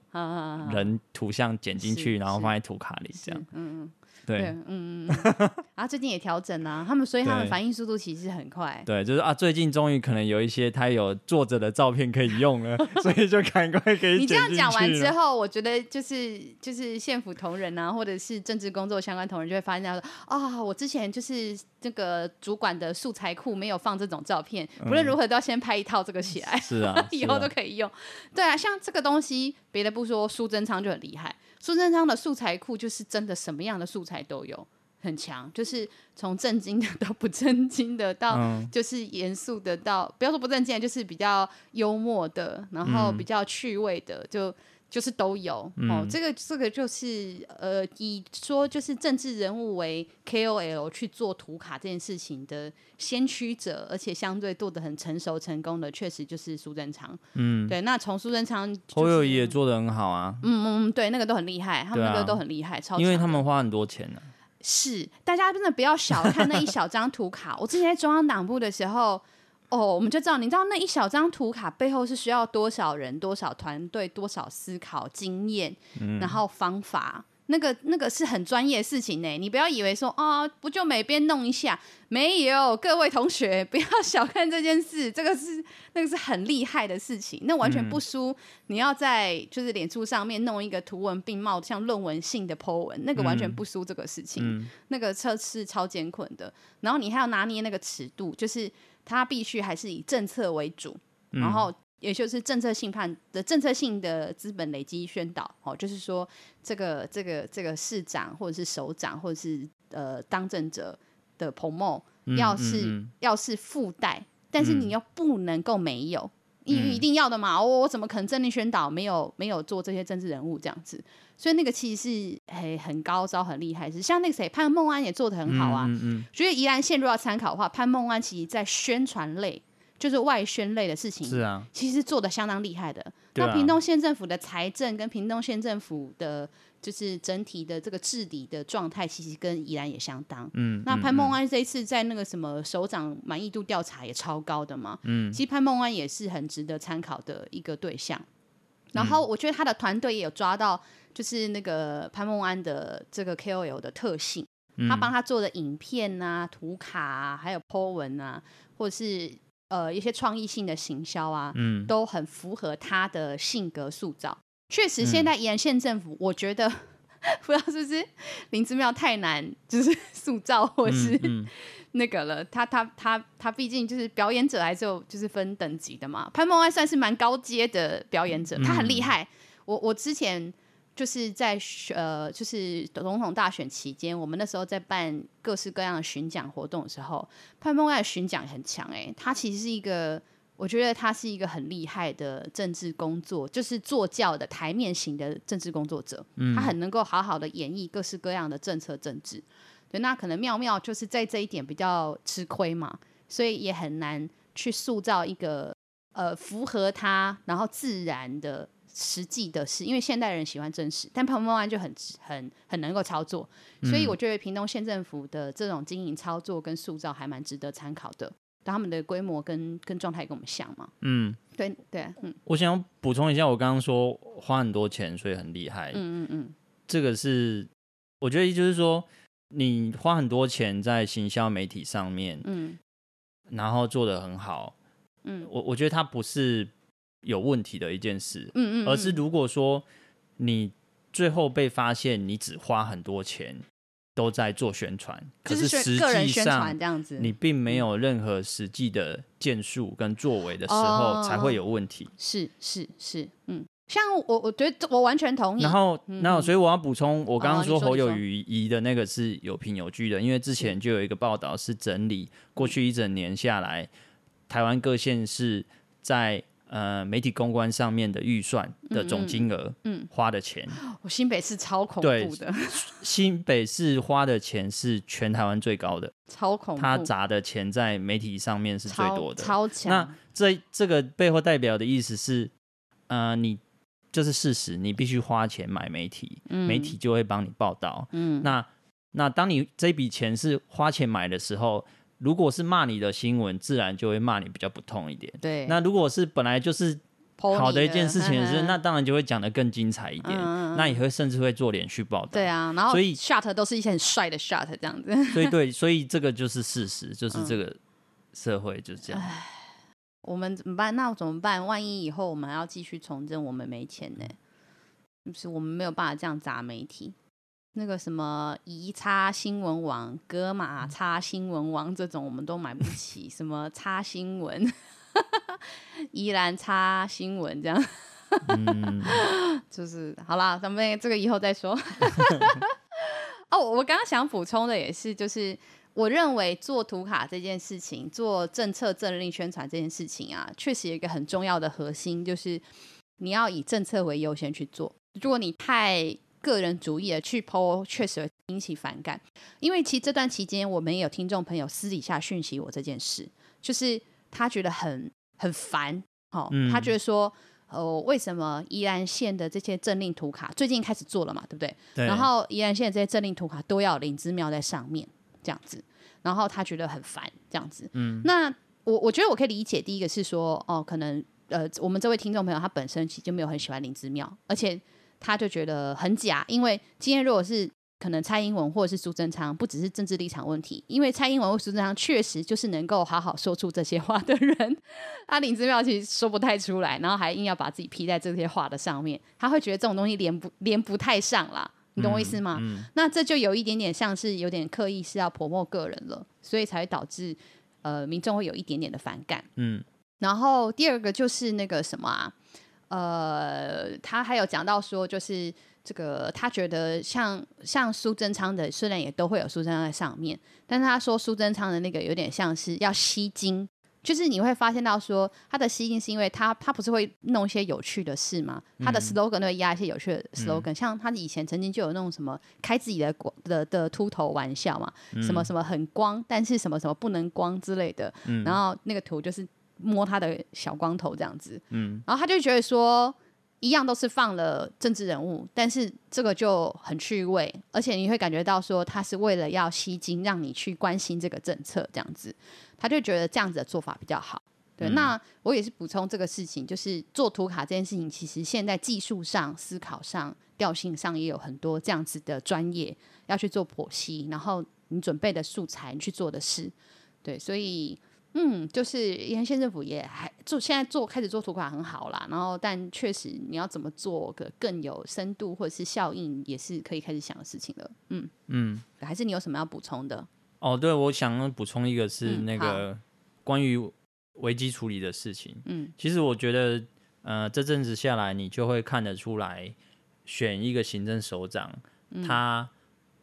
人图像剪进去，然后放在图卡里这样。嗯嗯。对，嗯嗯嗯，啊，最近也调整啊，他们所以他们反应速度其实很快。对，就是啊，最近终于可能有一些他有坐着的照片可以用了，所以就赶快可以。你这样讲完之后，我觉得就是就是县府同仁啊，或者是政治工作相关同仁就会发现他说啊，我之前就是这个主管的素材库没有放这种照片，不论如何都要先拍一套这个起来，是啊，以后都可以用。对啊，像这个东西，别的不说，苏贞昌就很厉害。苏贞昌的素材库就是真的什么样的素材都有，很强。就是从正经的到不正经的，到就是严肃的到，到不要说不正经，就是比较幽默的，然后比较趣味的，就。就是都有、嗯、哦，这个这个就是呃，以说就是政治人物为 KOL 去做图卡这件事情的先驱者，而且相对做的很成熟成功的，确实就是苏贞昌。嗯，对。那从苏贞昌，侯友谊也做的很好啊。嗯嗯，对，那个都很厉害，他们那个都很厉害，啊、超。因为他们花很多钱呢、啊。是，大家真的不要小看那一小张图卡。我之前在中央党部的时候。哦，我们就知道，你知道那一小张图卡背后是需要多少人、多少团队、多少思考、经验，嗯、然后方法，那个那个是很专业的事情呢。你不要以为说啊、哦，不就每边弄一下，没有，各位同学不要小看这件事，这个是那个是很厉害的事情，那完全不输。你要在就是脸书上面弄一个图文并茂、像论文性的 po 文，那个完全不输这个事情。嗯、那个测试超艰困的，然后你还要拿捏那个尺度，就是。它必须还是以政策为主，嗯、然后也就是政策性判的政策性的资本累积宣导，哦，就是说这个这个这个市长或者是首长或者是呃当政者的 promote，要是、嗯嗯、要是附带，但是你又不能够没有，一、嗯、一定要的嘛，我我怎么可能政令宣导没有没有做这些政治人物这样子？所以那个其实是很很高招、很厉害，是像那个谁潘孟安也做得很好啊。嗯嗯。所以宜兰县如果要参考的话，潘孟安其实在宣传类，就是外宣类的事情，是啊，其实做的相当厉害的。那屏东县政府的财政跟屏东县政府的，就是整体的这个治理的状态，其实跟宜兰也相当。嗯。那潘孟安这一次在那个什么首长满意度调查也超高的嘛。嗯。其实潘孟安也是很值得参考的一个对象。然后我觉得他的团队也有抓到。就是那个潘孟安的这个 KOL 的特性，嗯、他帮他做的影片啊、图卡啊，还有 po 文啊，或者是呃一些创意性的行销啊，嗯，都很符合他的性格塑造。确实，现在宜兰县政府，我觉得不知道是不是林姿妙太难，就是 塑造或是 那个了。他他他他毕竟就是表演者，还是有就是分等级的嘛。潘孟安算是蛮高阶的表演者，他很厉害。我我之前就是在呃，就是总统大选期间，我们那时候在办各式各样的巡讲活动的时候，潘孟安的巡讲很强哎，他其实是一个。我觉得他是一个很厉害的政治工作，就是坐教的台面型的政治工作者。嗯，他很能够好好的演绎各式各样的政策政治。对，那可能妙妙就是在这一点比较吃亏嘛，所以也很难去塑造一个呃符合他然后自然的实际的事。因为现代人喜欢真实，但彭孟安就很很很能够操作，所以我觉得屏东县政府的这种经营操作跟塑造还蛮值得参考的。他们的规模跟跟状态跟我们像嘛？嗯，对对，嗯。我想要补充一下，我刚刚说花很多钱，所以很厉害。嗯嗯嗯，这个是我觉得就是说，你花很多钱在行销媒体上面，嗯，然后做的很好，嗯，我我觉得它不是有问题的一件事，嗯嗯，而是如果说你最后被发现你只花很多钱。都在做宣传，可是实际上你并没有任何实际的建树跟作为的时候，才会有问题。哦、是是是，嗯，像我，我觉得我完全同意。然后，那、嗯、所以我要补充，我刚刚说侯友宜的那个是有凭有据的，因为之前就有一个报道是整理过去一整年下来，台湾各县市在。呃，媒体公关上面的预算的总金额，嗯，嗯，花的钱，我新北市超恐怖的，新北市花的钱是全台湾最高的，超恐怖，他砸的钱在媒体上面是最多的，超强。那这这个背后代表的意思是，呃，你就是事实，你必须花钱买媒体，嗯，媒体就会帮你报道，嗯，那那当你这笔钱是花钱买的时候。如果是骂你的新闻，自然就会骂你比较不痛一点。对，那如果是本来就是好的一件事情是，是那当然就会讲的更精彩一点。嗯、那也会甚至会做连续报道。对啊，然后所以 shot 都是一些很帅的 shot 这样子。所以对，所以这个就是事实，就是这个社会就是这样。唉，我们怎么办？那怎么办？万一以后我们还要继续从政，我们没钱呢？就是我们没有办法这样砸媒体。那个什么宜差新闻网、格马差新闻网这种我们都买不起，什么差新闻、宜兰差新闻这样，嗯、就是好啦，咱们这个以后再说。哦，我刚刚想补充的也是，就是我认为做图卡这件事情，做政策政令宣传这件事情啊，确实有一个很重要的核心，就是你要以政策为优先去做。如果你太个人主义的去 po 确实会引起反感，因为其实这段期间我们也有听众朋友私底下讯息我这件事，就是他觉得很很烦，哦，嗯、他觉得说，哦，为什么宜兰县的这些政令图卡最近开始做了嘛，对不对？对。然后宜兰县的这些政令图卡都要林姿妙在上面这样子，然后他觉得很烦这样子。嗯。那我我觉得我可以理解，第一个是说，哦，可能呃，我们这位听众朋友他本身其实就没有很喜欢林姿妙，而且。他就觉得很假，因为今天如果是可能蔡英文或者是苏贞昌，不只是政治立场问题，因为蔡英文或苏贞昌确实就是能够好好说出这些话的人，他林之妙其实说不太出来，然后还硬要把自己披在这些话的上面，他会觉得这种东西连不连不太上啦，你懂我意思吗？嗯嗯、那这就有一点点像是有点刻意是要泼墨个人了，所以才会导致呃民众会有一点点的反感。嗯，然后第二个就是那个什么啊。呃，他还有讲到说，就是这个他觉得像像苏贞昌的，虽然也都会有苏贞昌在上面，但是他说苏贞昌的那个有点像是要吸睛，就是你会发现到说他的吸睛是因为他他不是会弄一些有趣的事吗？嗯、他的 slogan 都会压一些有趣的 slogan，、嗯、像他以前曾经就有那种什么开自己的的的秃头玩笑嘛，嗯、什么什么很光，但是什么什么不能光之类的，嗯、然后那个图就是。摸他的小光头这样子，嗯，然后他就觉得说，一样都是放了政治人物，但是这个就很趣味，而且你会感觉到说他是为了要吸睛，让你去关心这个政策这样子，他就觉得这样子的做法比较好。对，嗯、那我也是补充这个事情，就是做图卡这件事情，其实现在技术上、思考上、调性上也有很多这样子的专业要去做剖析，然后你准备的素材，你去做的事，对，所以。嗯，就是沿线政府也还做，现在做开始做图卡很好啦。然后，但确实你要怎么做个更有深度或者是效应，也是可以开始想的事情了。嗯嗯，还是你有什么要补充的？哦，对，我想补充一个是那个关于危机处理的事情。嗯，其实我觉得，呃，这阵子下来，你就会看得出来，选一个行政首长，嗯、他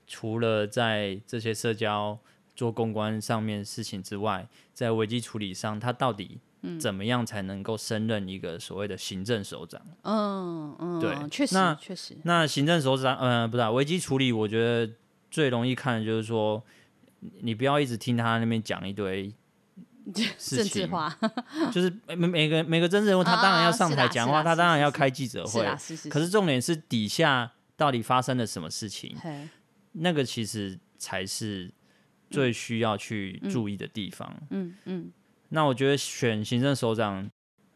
除了在这些社交。做公关上面事情之外，在危机处理上，他到底怎么样才能够胜任一个所谓的行政首长？嗯嗯，对，确实，那确实，那行政首长，呃，不是危机处理，我觉得最容易看的就是说，你不要一直听他那边讲一堆 事情，政治化，就是每每个每个政治人物，他当然要上台讲话，他当然要开记者会，可是重点是底下到底发生了什么事情，那个其实才是。最需要去注意的地方。嗯嗯，嗯，那我觉得选行政首长，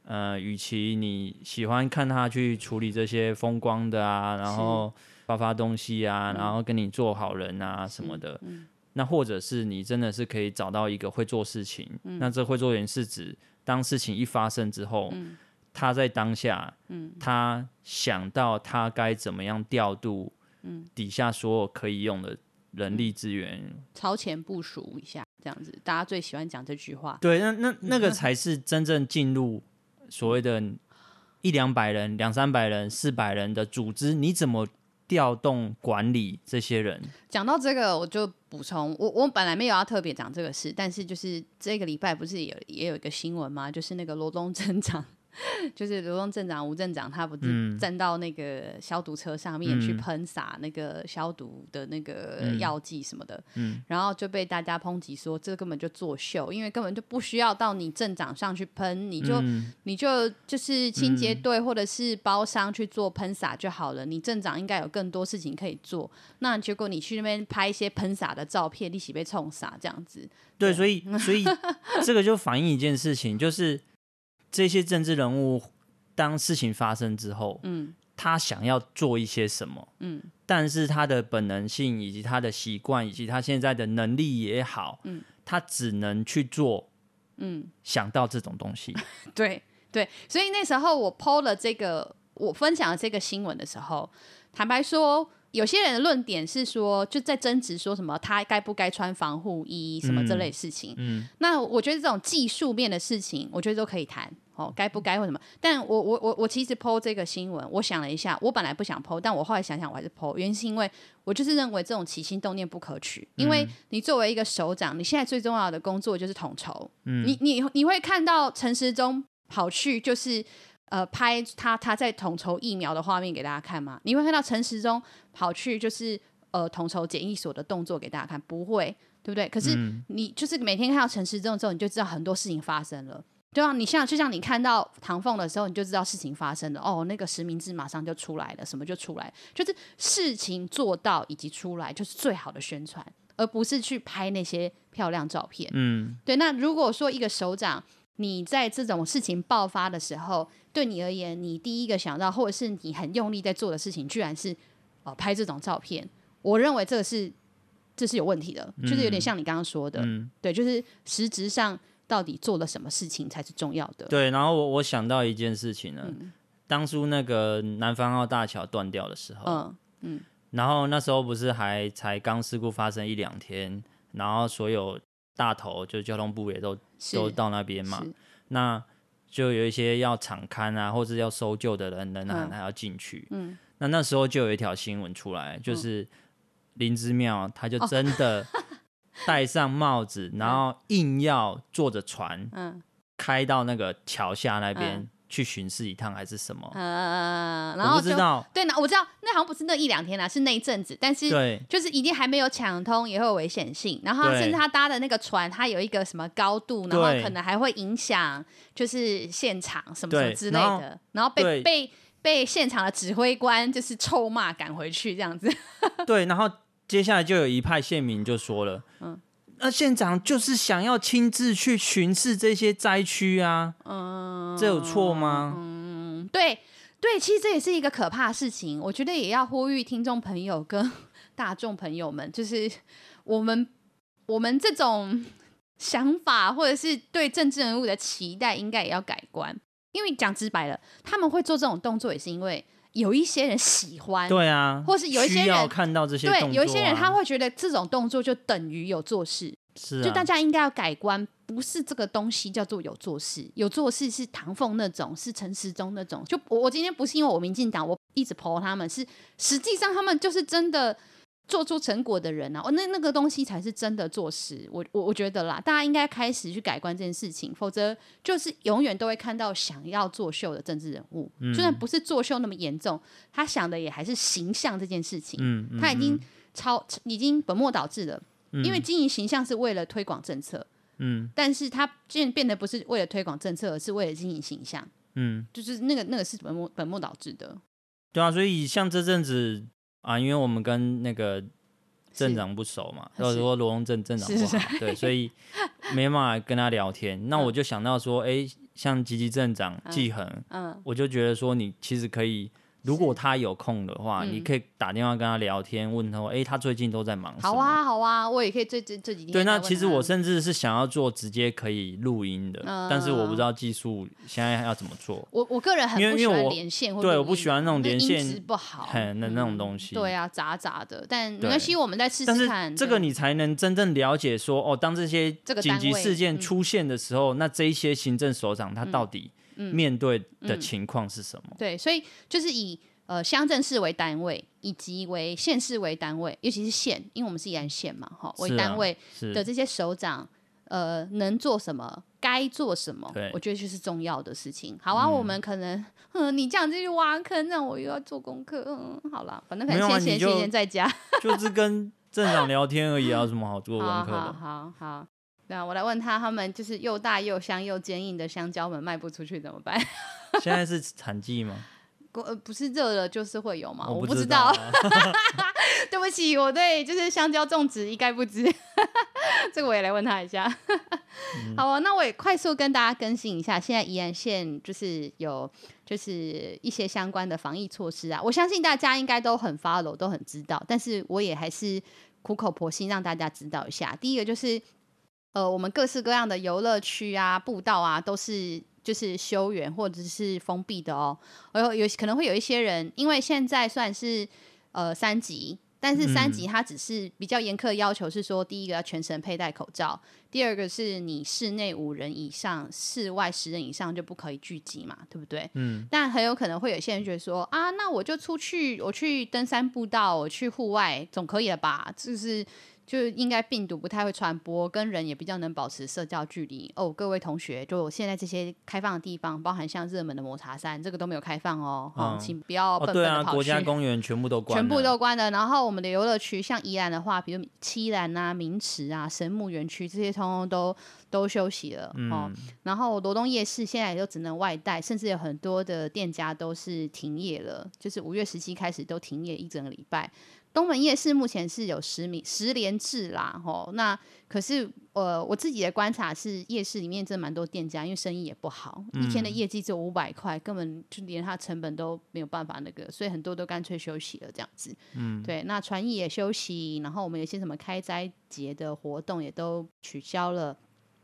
呃，与其你喜欢看他去处理这些风光的啊，然后发发东西啊，然后跟你做好人啊什么的，那或者是你真的是可以找到一个会做事情，那这会做人是指当事情一发生之后，他在当下，他想到他该怎么样调度，底下所有可以用的。人力资源超前部署一下，这样子，大家最喜欢讲这句话。对，那那那个才是真正进入所谓的一两百人、两三百人、四百人的组织，你怎么调动管理这些人？讲到这个，我就补充，我我本来没有要特别讲这个事，但是就是这个礼拜不是也也有一个新闻吗？就是那个罗东镇长。就是罗东镇长吴镇长，他不是站到那个消毒车上面去喷洒那个消毒的那个药剂什么的，嗯，然后就被大家抨击说这根本就作秀，因为根本就不需要到你镇长上去喷，你就你就就是清洁队或者是包商去做喷洒就好了，你镇长应该有更多事情可以做，那结果你去那边拍一些喷洒的照片，一起被冲洒这样子，对，所以所以 这个就反映一件事情，就是。这些政治人物，当事情发生之后，嗯，他想要做一些什么，嗯，但是他的本能性以及他的习惯以及他现在的能力也好，嗯，他只能去做，嗯，想到这种东西，对对，所以那时候我 PO 了这个，我分享了这个新闻的时候，坦白说。有些人的论点是说，就在争执说什么他该不该穿防护衣什么这类事情。嗯，嗯，那我觉得这种技术面的事情，我觉得都可以谈。哦，该不该或什么？但我我我我其实 PO 这个新闻，我想了一下，我本来不想 PO，但我后来想想，我还是 PO。原因是因为我就是认为这种起心动念不可取。因为你作为一个首长，你现在最重要的工作就是统筹。嗯，你你你会看到陈时中跑去就是。呃，拍他他在统筹疫苗的画面给大家看吗？你会看到陈时中跑去就是呃统筹检疫所的动作给大家看，不会，对不对？可是你就是每天看到陈时中之后，你就知道很多事情发生了，对啊，你像就像你看到唐凤的时候，你就知道事情发生了。哦，那个实名制马上就出来了，什么就出来，就是事情做到以及出来就是最好的宣传，而不是去拍那些漂亮照片。嗯，对。那如果说一个首长，你在这种事情爆发的时候，对你而言，你第一个想到或者是你很用力在做的事情，居然是哦拍这种照片。我认为这个是这是有问题的，就是有点像你刚刚说的，嗯、对，就是实质上到底做了什么事情才是重要的。对，然后我我想到一件事情呢，嗯、当初那个南方澳大桥断掉的时候，嗯嗯，然后那时候不是还才刚事故发生一两天，然后所有。大头就交通部也都都到那边嘛，那就有一些要场勘啊，或者要搜救的人仍然还要进去。嗯，那那时候就有一条新闻出来，就是林之妙他就真的 戴上帽子，然后硬要坐着船，嗯，开到那个桥下那边。去巡视一趟还是什么？嗯，然后我不知道。对，呢我知道，那好像不是那一两天啦，是那一阵子。但是，对，就是已经还没有抢通，也会有危险性。然后，甚至他搭的那个船，它有一个什么高度，然后可能还会影响，就是现场什么什么之类的。然后被被被现场的指挥官就是臭骂赶回去这样子。对，然后接下来就有一派县民就说了，嗯。那县长就是想要亲自去巡视这些灾区啊，嗯，这有错吗？嗯，对对，其实这也是一个可怕的事情。我觉得也要呼吁听众朋友跟 大众朋友们，就是我们我们这种想法，或者是对政治人物的期待，应该也要改观。因为讲直白了，他们会做这种动作，也是因为有一些人喜欢，对啊，或是有一些人看到这些、啊，对，有一些人他会觉得这种动作就等于有做事，是、啊，就大家应该要改观，不是这个东西叫做有做事，有做事是唐凤那种，是陈时中那种。就我我今天不是因为我民进党，我一直 po 他们，是实际上他们就是真的。做出成果的人啊，哦，那那个东西才是真的做实。我我我觉得啦，大家应该开始去改观这件事情，否则就是永远都会看到想要作秀的政治人物。嗯、虽然不是作秀那么严重，他想的也还是形象这件事情。嗯嗯、他已经超已经本末倒置了，嗯、因为经营形象是为了推广政策。嗯，但是他现在变得不是为了推广政策，而是为了经营形象。嗯，就是那个那个是本末本末倒置的。对啊，所以像这阵子。啊，因为我们跟那个镇长不熟嘛，或者说罗荣镇镇长不好，对，所以 没办法跟他聊天。那我就想到说，哎、欸，像吉吉镇长季恒，嗯，嗯我就觉得说，你其实可以。如果他有空的话，你可以打电话跟他聊天，问他说：“哎，他最近都在忙什么？”好啊，好啊，我也可以这这这几天。对，那其实我甚至是想要做直接可以录音的，但是我不知道技术现在要怎么做。我我个人很不喜欢连线，对，我不喜欢那种连线，不好，那那种东西。对啊，杂杂的，但没关系，我们再试试看。这个你才能真正了解说，哦，当这些紧急事件出现的时候，那这一些行政首长他到底面对的情况是什么？对，所以就是以。呃，乡镇市为单位，以及为县市为单位，尤其是县，因为我们是宜兰县嘛，哈，为单位的这些首长，呃，能做什么，该做什么，对我觉得就是重要的事情。好啊，嗯、我们可能，嗯，你这样继续挖坑，让我又要做功课，嗯，好了，反正可能先闲闲闲在家，就是跟镇长聊天而已啊，有什么好做功课的？好好好，那我来问他，他们就是又大又香又坚硬的香蕉们卖不出去怎么办？现在是产季吗？呃，不是热了就是会有吗？我不知道，啊、我不知道。对不起，我对就是香蕉种植一概不知。这个我也来问他一下。嗯、好啊，那我也快速跟大家更新一下，现在宜兰县就是有就是一些相关的防疫措施啊。我相信大家应该都很 follow，都很知道。但是我也还是苦口婆心让大家知道一下。第一个就是呃，我们各式各样的游乐区啊、步道啊，都是。就是休园或者是封闭的哦，有有可能会有一些人，因为现在算是呃三级，但是三级它只是比较严苛的要求，是说第一个要全程佩戴口罩，第二个是你室内五人以上，室外十人以上就不可以聚集嘛，对不对？嗯。但很有可能会有些人觉得说啊，那我就出去，我去登山步道，我去户外总可以了吧？就是。就应该病毒不太会传播，跟人也比较能保持社交距离哦。各位同学，就现在这些开放的地方，包含像热门的抹茶山，这个都没有开放哦。嗯、哦，请不要笨笨的跑去。哦，对啊，国家公园全部都关，全部都关了。然后我们的游乐区，像宜兰的话，比如七兰啊、明池啊、神木园区这些，通通都都休息了。嗯、哦。然后罗东夜市现在也都只能外带，甚至有很多的店家都是停业了，就是五月十七开始都停业一整个礼拜。东门夜市目前是有十名十连制啦，吼，那可是呃，我自己的观察是，夜市里面真的蛮多店家，因为生意也不好，嗯、一天的业绩只有五百块，根本就连它成本都没有办法那个，所以很多都干脆休息了这样子。嗯，对，那传艺也休息，然后我们有些什么开斋节的活动也都取消了。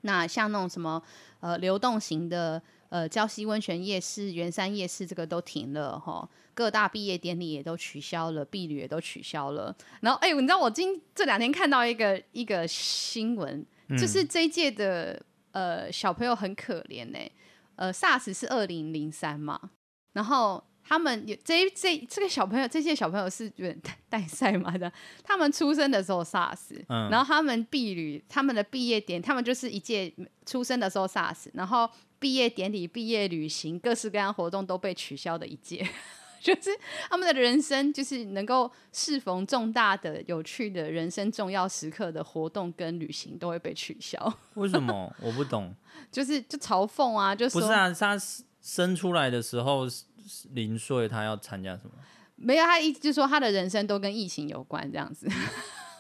那像那种什么呃流动型的。呃，礁溪温泉夜市、圆山夜市这个都停了哈，各大毕业典礼也都取消了，毕旅也都取消了。然后，哎、欸，你知道我今这两天看到一个一个新闻，嗯、就是这一届的呃小朋友很可怜呢。呃，SARS 是二零零三嘛，然后他们有这这这个小朋友，这些小朋友是有点带赛嘛的，他们出生的时候 SARS，、嗯、然后他们毕旅，他们的毕业典，他们就是一届出生的时候 SARS，然后。毕业典礼、毕业旅行，各式各样活动都被取消的一届，就是他们的人生，就是能够适逢重大的、有趣的人生重要时刻的活动跟旅行都会被取消。为什么？我不懂。就是就嘲讽啊，就是不是啊，他生出来的时候零岁，他要参加什么？没有，他一直就是说他的人生都跟疫情有关，这样子。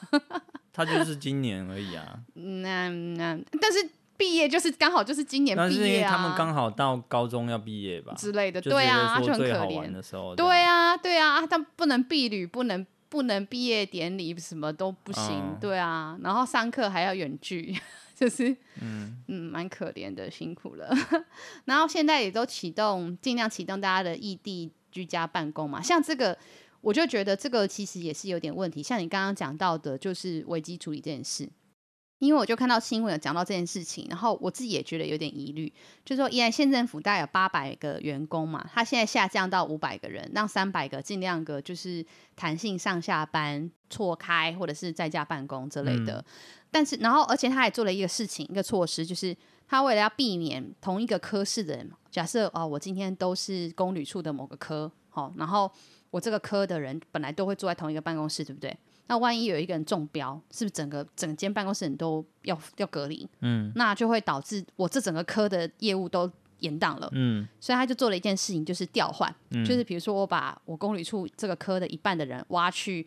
他就是今年而已啊。那那，但是。毕业就是刚好就是今年毕业啊，是因为他们刚好到高中要毕业吧之类的，对啊，就很可怜的时候。对啊，对啊，他不能避旅，不能不能毕业典礼，什么都不行。对啊，然后上课还要远距，就是嗯嗯，蛮可怜的，辛苦了。然后现在也都启动，尽量启动大家的异地居家办公嘛。像这个，我就觉得这个其实也是有点问题。像你刚刚讲到的，就是危机处理这件事。因为我就看到新闻有讲到这件事情，然后我自己也觉得有点疑虑，就是说，依然县政府大概有八百个员工嘛，他现在下降到五百个人，让三百个尽量个就是弹性上下班错开，或者是在家办公之类的。嗯、但是，然后而且他还做了一个事情，一个措施，就是他为了要避免同一个科室的人，假设哦，我今天都是公旅处的某个科，好，然后我这个科的人本来都会坐在同一个办公室，对不对？那万一有一个人中标，是不是整个整间办公室人都要要隔离？嗯，那就会导致我这整个科的业务都延宕了。嗯，所以他就做了一件事情，就是调换，嗯、就是比如说我把我公旅处这个科的一半的人挖去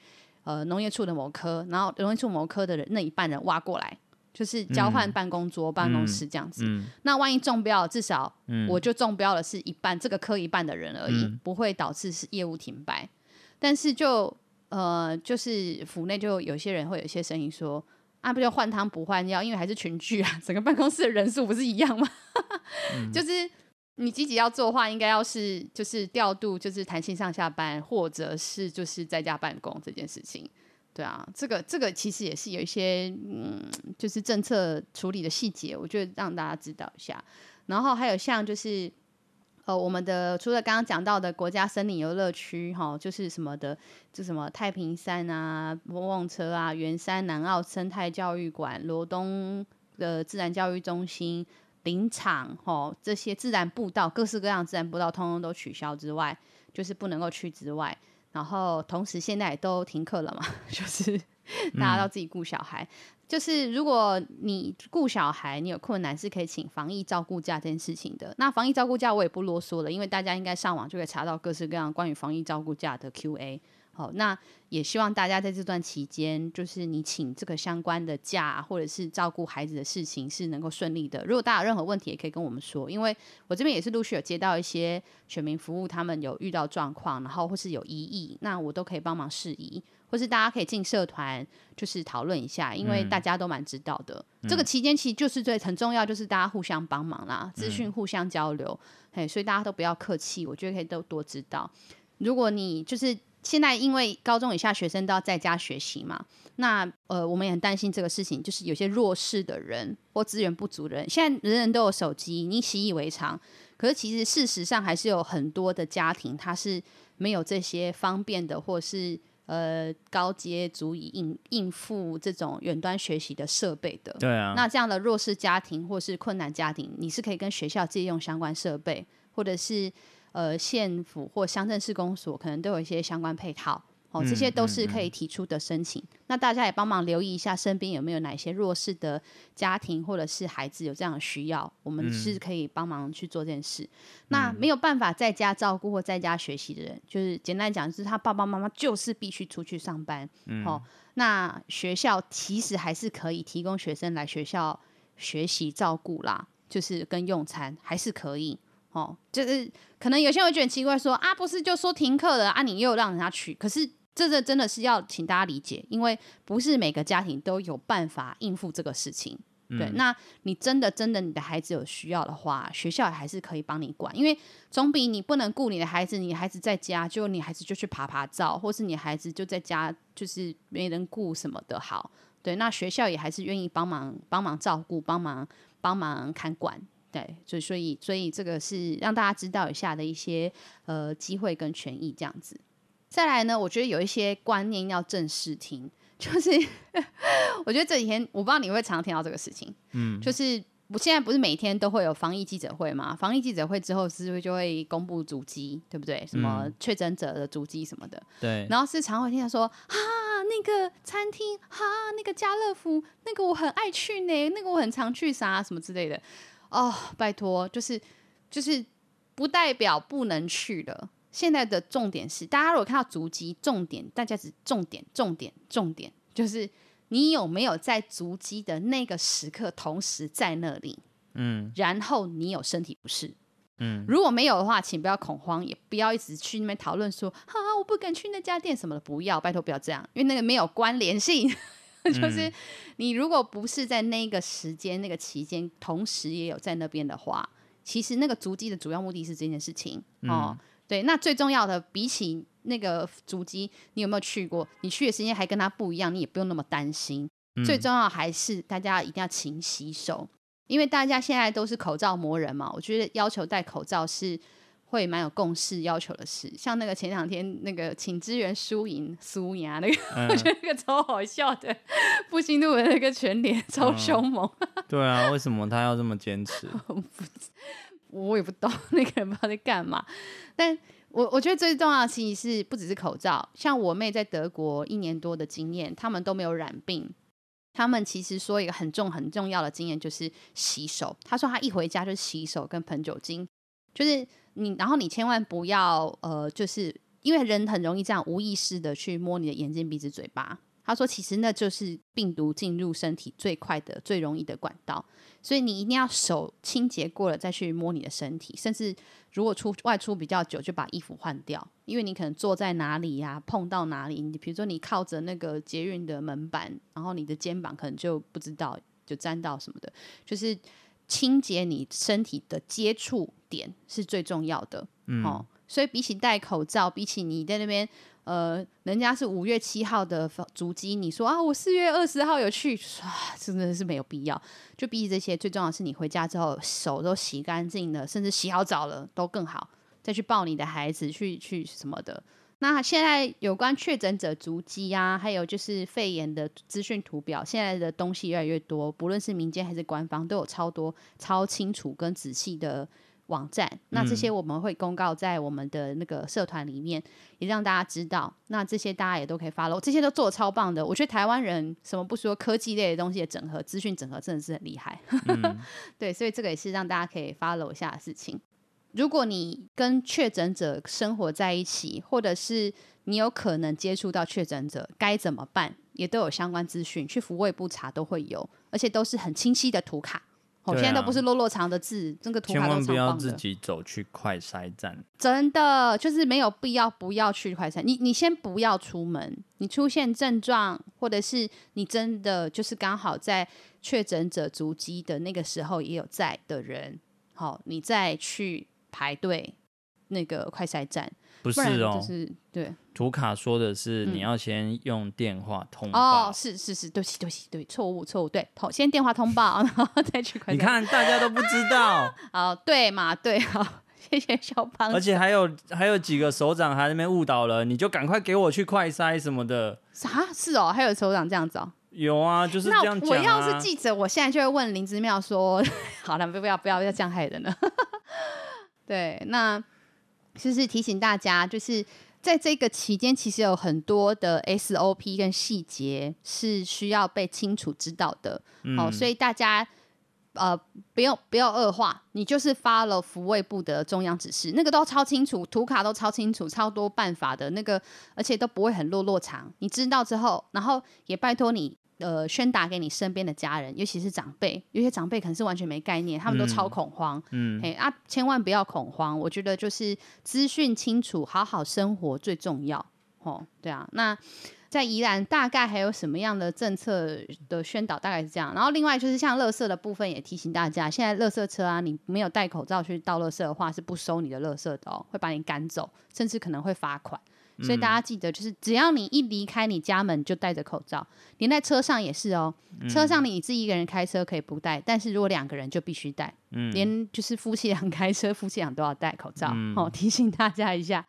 呃农业处的某科，然后农业处某科的人那一半人挖过来，就是交换办公桌、嗯、办公室这样子。嗯、那万一中标，至少我就中标了是一半、嗯、这个科一半的人而已，嗯、不会导致是业务停摆。但是就呃，就是府内就有些人会有一些声音说，啊，不就换汤不换药，因为还是群聚啊，整个办公室的人数不是一样吗？嗯、就是你积极要做的话，应该要是就是调度，就是弹性上下班，或者是就是在家办公这件事情。对啊，这个这个其实也是有一些嗯，就是政策处理的细节，我觉得让大家知道一下。然后还有像就是。呃，我们的除了刚刚讲到的国家森林游乐区，哈，就是什么的，就什么太平山啊、碰碰车啊、圆山南澳生态教育馆、罗东的自然教育中心、林场，哈，这些自然步道，各式各样自然步道，通通都取消之外，就是不能够去之外，然后同时现在也都停课了嘛，就是大家都自己顾小孩。嗯就是如果你顾小孩，你有困难是可以请防疫照顾假这件事情的。那防疫照顾假我也不啰嗦了，因为大家应该上网就可以查到各式各样关于防疫照顾假的 Q&A。好，那也希望大家在这段期间，就是你请这个相关的假，或者是照顾孩子的事情是能够顺利的。如果大家有任何问题，也可以跟我们说，因为我这边也是陆续有接到一些选民服务，他们有遇到状况，然后或是有异议，那我都可以帮忙释疑。或是大家可以进社团，就是讨论一下，因为大家都蛮知道的。嗯、这个期间其实就是最很重要，就是大家互相帮忙啦，资讯互相交流。嘿，所以大家都不要客气，我觉得可以都多知道。如果你就是现在因为高中以下学生都要在家学习嘛，那呃，我们也很担心这个事情，就是有些弱势的人或资源不足的人，现在人人都有手机，你习以为常，可是其实事实上还是有很多的家庭，他是没有这些方便的，或是。呃，高阶足以应应付这种远端学习的设备的，对啊。那这样的弱势家庭或是困难家庭，你是可以跟学校借用相关设备，或者是呃县府或乡镇市公所可能都有一些相关配套。哦，这些都是可以提出的申请。嗯嗯嗯、那大家也帮忙留意一下，身边有没有哪些弱势的家庭或者是孩子有这样的需要，我们是可以帮忙去做这件事。嗯、那没有办法在家照顾或在家学习的人，就是简单讲，就是他爸爸妈妈就是必须出去上班。嗯、哦，那学校其实还是可以提供学生来学校学习照顾啦，就是跟用餐还是可以。哦，就是可能有些人会觉得很奇怪说，说啊，不是就说停课了啊，你又让人家去，可是。这个真的是要请大家理解，因为不是每个家庭都有办法应付这个事情。对，嗯、那你真的真的你的孩子有需要的话，学校还是可以帮你管，因为总比你不能顾你的孩子，你孩子在家就你孩子就去爬爬照，或是你孩子就在家就是没人顾什么的好。对，那学校也还是愿意帮忙帮忙照顾，帮忙帮忙看管。对，所以所以所以这个是让大家知道一下的一些呃机会跟权益这样子。再来呢，我觉得有一些观念要正视听，就是 我觉得这几天我不知道你会常常听到这个事情，嗯，就是我现在不是每天都会有防疫记者会吗？防疫记者会之后是不是就会公布足迹，对不对？什么确诊者的足迹什么的，对。然后是常会听到说啊，那个餐厅哈，那个家乐福，那个我很爱去呢，那个我很常去啥什么之类的。哦，拜托，就是就是不代表不能去了。现在的重点是，大家如果看到足迹，重点大家只重点、重点、重点，就是你有没有在足迹的那个时刻同时在那里？嗯，然后你有身体不适，嗯，如果没有的话，请不要恐慌，也不要一直去那边讨论说，哈、啊，我不敢去那家店什么的，不要，拜托不要这样，因为那个没有关联性。就是你如果不是在那个时间、那个期间，同时也有在那边的话，其实那个足迹的主要目的是这件事情哦。嗯、对，那最重要的，比起那个足迹，你有没有去过？你去的时间还跟他不一样，你也不用那么担心。嗯、最重要还是大家一定要勤洗手，因为大家现在都是口罩磨人嘛。我觉得要求戴口罩是。会蛮有共识要求的事，像那个前两天那个请支援输赢苏牙那个，嗯、我觉得那个超好笑的，复兴路的那个全脸超凶猛、嗯。对啊，为什么他要这么坚持？我也不懂那个人不知道在干嘛。但我我觉得最重要的其实是不只是口罩，像我妹在德国一年多的经验，他们都没有染病。他们其实说一个很重很重要的经验就是洗手。他说他一回家就洗手跟喷酒精，就是。你然后你千万不要呃，就是因为人很容易这样无意识的去摸你的眼睛、鼻子、嘴巴。他说，其实那就是病毒进入身体最快的、最容易的管道，所以你一定要手清洁过了再去摸你的身体。甚至如果出外出比较久，就把衣服换掉，因为你可能坐在哪里呀、碰到哪里，你比如说你靠着那个捷运的门板，然后你的肩膀可能就不知道就沾到什么的，就是。清洁你身体的接触点是最重要的，嗯、哦，所以比起戴口罩，比起你在那边，呃，人家是五月七号的足迹，你说啊，我四月二十号有去，啊，真的是没有必要。就比起这些，最重要的是你回家之后手都洗干净了，甚至洗好澡了都更好，再去抱你的孩子去去什么的。那现在有关确诊者足迹啊，还有就是肺炎的资讯图表，现在的东西越来越多，不论是民间还是官方，都有超多超清楚跟仔细的网站。那这些我们会公告在我们的那个社团里面，也让大家知道。那这些大家也都可以 follow，这些都做的超棒的。我觉得台湾人什么不说，科技类的东西的整合、资讯整合真的是很厉害。嗯、对，所以这个也是让大家可以 follow 一下的事情。如果你跟确诊者生活在一起，或者是你有可能接触到确诊者，该怎么办？也都有相关资讯，去福卫部查都会有，而且都是很清晰的图卡。我、啊、现在都不是落落长的字，这个图卡都超棒的。千万不要自己走去快筛站，真的就是没有必要，不要去快筛。你你先不要出门，你出现症状，或者是你真的就是刚好在确诊者足迹的那个时候也有在的人，好，你再去。排队那个快筛站不是哦，就是对图卡说的是你要先用电话通哦，是是是，对不起对不起对，错误错误，对，先电话通报，然后再去快。你看大家都不知道，哦，对嘛对，好，谢谢小胖。而且还有还有几个首长还在那边误导了，你就赶快给我去快筛什么的。啥？是哦，还有首长这样子哦。有啊，就是这样讲、啊。那我要是记者，我现在就会问林之妙说，好了，不要不要不要这样害人了。对，那就是提醒大家，就是在这个期间，其实有很多的 SOP 跟细节是需要被清楚知道的。嗯、哦，所以大家呃，不用不要恶化，你就是 follow 福卫部的中央指示，那个都超清楚，图卡都超清楚，超多办法的那个，而且都不会很落落长。你知道之后，然后也拜托你。呃，宣达给你身边的家人，尤其是长辈，有些长辈可能是完全没概念，他们都超恐慌。嗯，嘿啊，千万不要恐慌。我觉得就是资讯清楚，好好生活最重要。哦，对啊。那在宜兰大概还有什么样的政策的宣导？大概是这样。然后另外就是像垃圾的部分，也提醒大家，现在垃圾车啊，你没有戴口罩去倒垃圾的话，是不收你的垃圾的哦，会把你赶走，甚至可能会罚款。所以大家记得，就是只要你一离开你家门，就戴着口罩。连在车上也是哦，车上你自己一个人开车可以不戴，但是如果两个人就必须戴。嗯，连就是夫妻俩 开车，夫妻俩都要戴口罩。嗯、哦，提醒大家一下。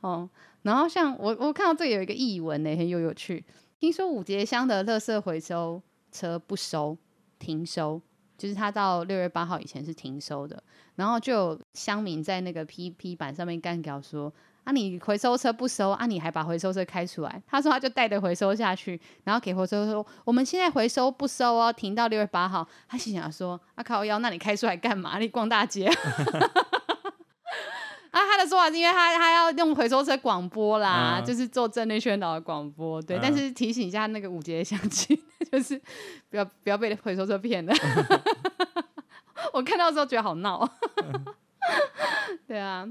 哦，然后像我我看到这里有一个译文呢，很有有趣。听说五节乡的垃圾回收车不收，停收，就是他到六月八号以前是停收的。然后就有乡民在那个 P P 板上面干掉说。啊，你回收车不收啊？你还把回收车开出来？他说他就带着回收下去，然后给回收车说：“我们现在回收不收哦，停到六月八号。”他心想说：“啊靠腰，那你开出来干嘛？你逛大街？” 啊，他的说法是因为他他要用回收车广播啦，嗯、就是做政令宣导的广播。对，嗯、但是提醒一下那个五节乡亲，就是不要不要被回收车骗了。我看到的时候觉得好闹。对啊。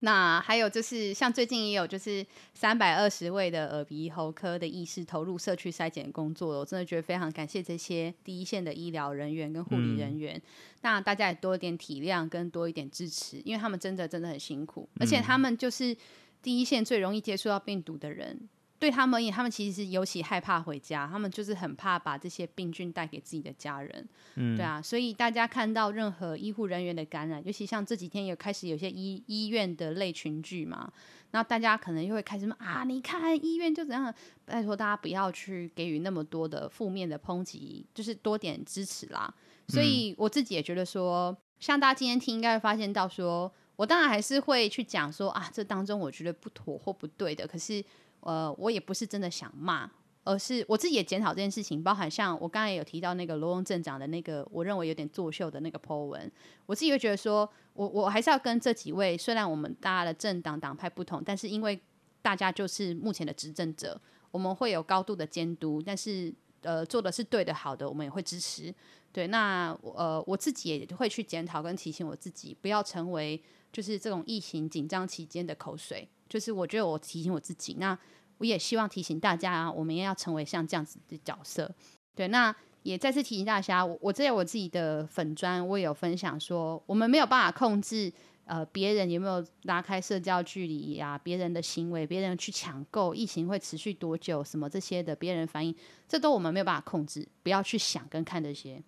那还有就是，像最近也有就是三百二十位的耳鼻喉科的医师投入社区筛检工作，我真的觉得非常感谢这些第一线的医疗人员跟护理人员。嗯、那大家也多一点体谅跟多一点支持，因为他们真的真的很辛苦，而且他们就是第一线最容易接触到病毒的人。对他们而言，他们其实是尤其害怕回家，他们就是很怕把这些病菌带给自己的家人。嗯，对啊，所以大家看到任何医护人员的感染，尤其像这几天有开始有些医医院的类群聚嘛，那大家可能又会开始说啊，你看医院就怎样？拜托大家不要去给予那么多的负面的抨击，就是多点支持啦。所以我自己也觉得说，像大家今天听，应该会发现到说，我当然还是会去讲说啊，这当中我觉得不妥或不对的，可是。呃，我也不是真的想骂，而是我自己也检讨这件事情，包含像我刚才有提到那个罗翁镇长的那个，我认为有点作秀的那个 po 文，我自己会觉得说，我我还是要跟这几位，虽然我们大家的政党党派不同，但是因为大家就是目前的执政者，我们会有高度的监督，但是呃做的是对的好的，我们也会支持。对，那呃我自己也会去检讨跟提醒我自己，不要成为就是这种疫情紧张期间的口水。就是我觉得我提醒我自己，那我也希望提醒大家啊，我们也要成为像这样子的角色。对，那也再次提醒大家，我我在我自己的粉专，我也有分享说，我们没有办法控制呃别人有没有拉开社交距离呀，别人的行为，别人去抢购，疫情会持续多久，什么这些的别人反应，这都我们没有办法控制，不要去想跟看这些。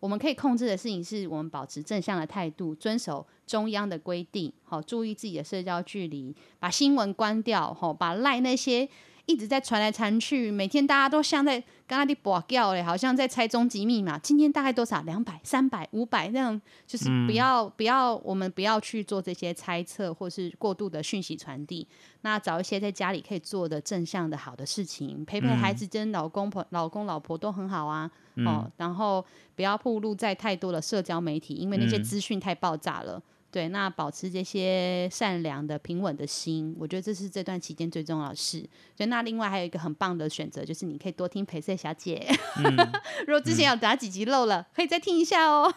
我们可以控制的事情是我们保持正向的态度，遵守中央的规定，好，注意自己的社交距离，把新闻关掉，好，把赖那些。一直在传来传去，每天大家都像在刚刚的播叫嘞，好像在猜终极密码。今天大概多少？两百、三百、五百那样，就是不要、嗯、不要，我们不要去做这些猜测或是过度的讯息传递。那找一些在家里可以做的正向的好的事情，陪陪孩子跟老公婆、老公老婆都很好啊。嗯、哦，然后不要暴露在太多的社交媒体，因为那些资讯太爆炸了。嗯对，那保持这些善良的、平稳的心，我觉得这是这段期间最重要的事。所以，那另外还有一个很棒的选择，就是你可以多听陪睡小姐。嗯、如果之前有哪几集漏了，嗯、可以再听一下哦。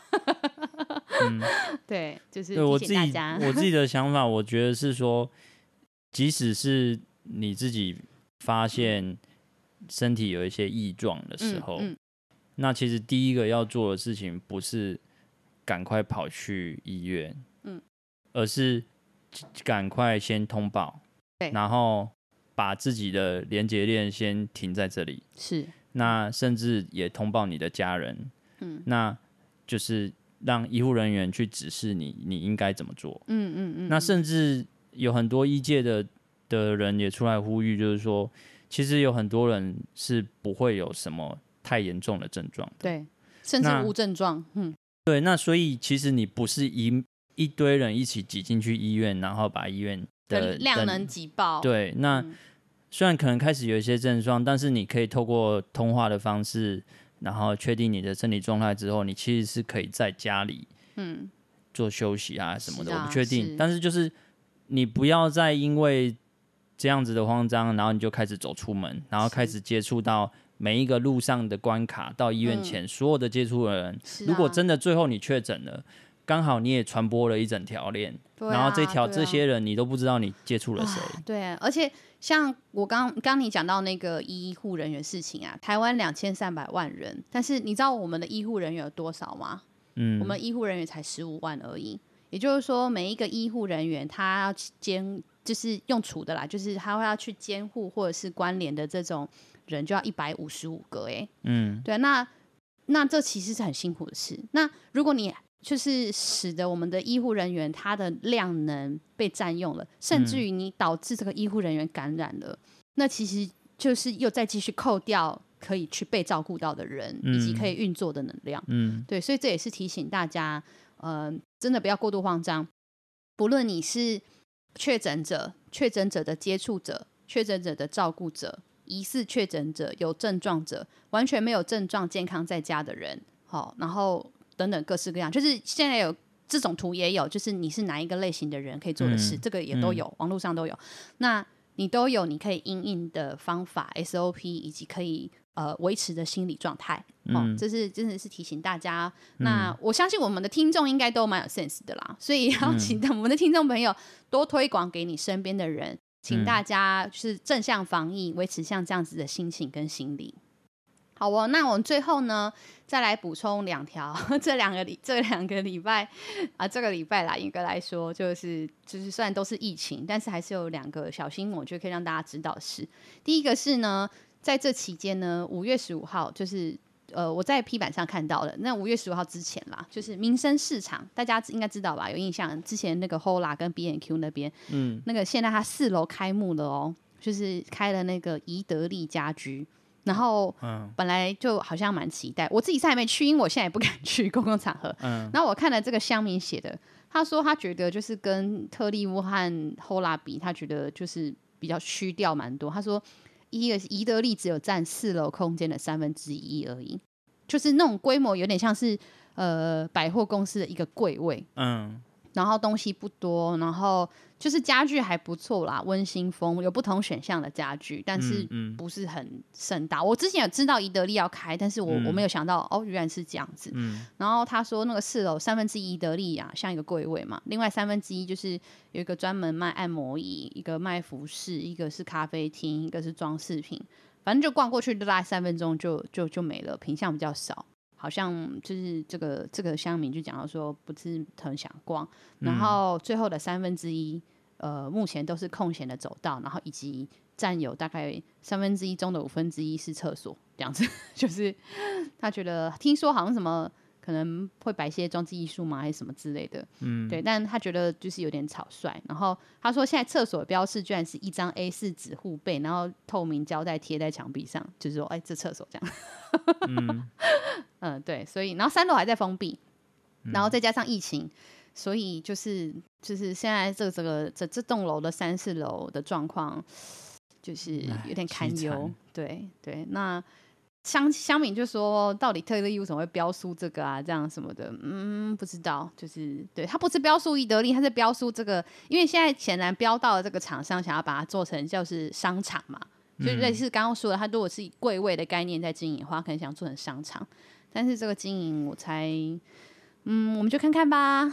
嗯、对，就是。我自己，我自己的想法，我觉得是说，即使是你自己发现身体有一些异状的时候，嗯嗯、那其实第一个要做的事情不是赶快跑去医院。而是赶快先通报，对，然后把自己的连接链先停在这里，是。那甚至也通报你的家人，嗯，那就是让医护人员去指示你，你应该怎么做，嗯嗯嗯。那甚至有很多医界的的人也出来呼吁，就是说，其实有很多人是不会有什么太严重的症状，对，甚至无症状，嗯，对。那所以其实你不是一。一堆人一起挤进去医院，然后把医院的量能挤爆。对，那、嗯、虽然可能开始有一些症状，但是你可以透过通话的方式，然后确定你的身体状态之后，你其实是可以在家里，嗯，做休息啊什么的。啊、我不确定，是但是就是你不要再因为这样子的慌张，然后你就开始走出门，然后开始接触到每一个路上的关卡，到医院前、嗯、所有的接触的人。啊、如果真的最后你确诊了。刚好你也传播了一整条链，啊、然后这条、啊、这些人你都不知道你接触了谁。对、啊，而且像我刚刚你讲到那个医护人员事情啊，台湾两千三百万人，但是你知道我们的医护人员有多少吗？嗯，我们医护人员才十五万而已。也就是说，每一个医护人员他要监，就是用处的啦，就是他会要去监护或者是关联的这种人，就要一百五十五个。哎，嗯，对，那那这其实是很辛苦的事。那如果你就是使得我们的医护人员他的量能被占用了，甚至于你导致这个医护人员感染了，嗯、那其实就是又再继续扣掉可以去被照顾到的人，嗯、以及可以运作的能量。嗯，对，所以这也是提醒大家，呃，真的不要过度慌张。不论你是确诊者、确诊者的接触者、确诊者的照顾者、疑似确诊者、有症状者、完全没有症状、健康在家的人，好，然后。等等各式各样，就是现在有这种图也有，就是你是哪一个类型的人可以做的事，嗯、这个也都有，嗯、网络上都有。那你都有，你可以应应的方法 SOP，以及可以呃维持的心理状态。哦，这是真的是提醒大家。那我相信我们的听众应该都蛮有 sense 的啦，所以要请我们的听众朋友多推广给你身边的人，请大家就是正向防疫，维持像这样子的心情跟心理。好哦，那我们最后呢，再来补充两条。这两个礼，这两个礼拜啊，这个礼拜啦，应该来说就是就是虽然都是疫情，但是还是有两个小新闻，我觉得可以让大家知道的是。第一个是呢，在这期间呢，五月十五号，就是呃，我在 P 板上看到了。那五月十五号之前啦，就是民生市场，大家应该知道吧？有印象？之前那个 Hola 跟 B N Q 那边，嗯，那个现在它四楼开幕了哦，就是开了那个宜得利家居。然后，本来就好像蛮期待，我自己是还没去，因为我现在也不敢 去公共场合。嗯，然后我看了这个乡民写的，他说他觉得就是跟特利屋和 Hola 比，他觉得就是比较虚掉蛮多。他说，一个宜得利只有占四楼空间的三分之一而已，就是那种规模有点像是呃百货公司的一个柜位。嗯。然后东西不多，然后就是家具还不错啦，温馨风，有不同选项的家具，但是不是很盛大。嗯嗯、我之前有知道宜得利要开，但是我、嗯、我没有想到哦，原来是这样子。嗯、然后他说那个四楼三分之一宜得利啊，像一个柜位嘛，另外三分之一就是有一个专门卖按摩椅，一个卖服饰，一个是咖啡厅，一个是装饰品，反正就逛过去就大概三分钟就就就没了，品相比较少。好像就是这个这个乡民就讲到说不是很想逛，然后最后的三分之一，呃，目前都是空闲的走道，然后以及占有大概三分之一中的五分之一是厕所，这样子，就是他觉得听说好像什么。可能会摆一些装置艺术吗，还是什么之类的？嗯，对，但他觉得就是有点草率。然后他说，现在厕所标示居然是一张 A 四纸护背，然后透明胶带贴在墙壁上，就是说，哎，这厕所这样。嗯，嗯，对，所以然后三楼还在封闭，然后再加上疫情，所以就是就是现在这个这个这这栋楼的三四楼的状况，就是有点堪忧。对对，那。乡乡民就说：“到底特利为什么会标书这个啊？这样什么的，嗯，不知道。就是对他不是标书宜得利，他是标书这个，因为现在显然标到了这个厂商想要把它做成就是商场嘛，就类似刚刚说的，他如果是以柜位的概念在经营的话，可能想做成商场，但是这个经营我猜，嗯，我们就看看吧。嗯”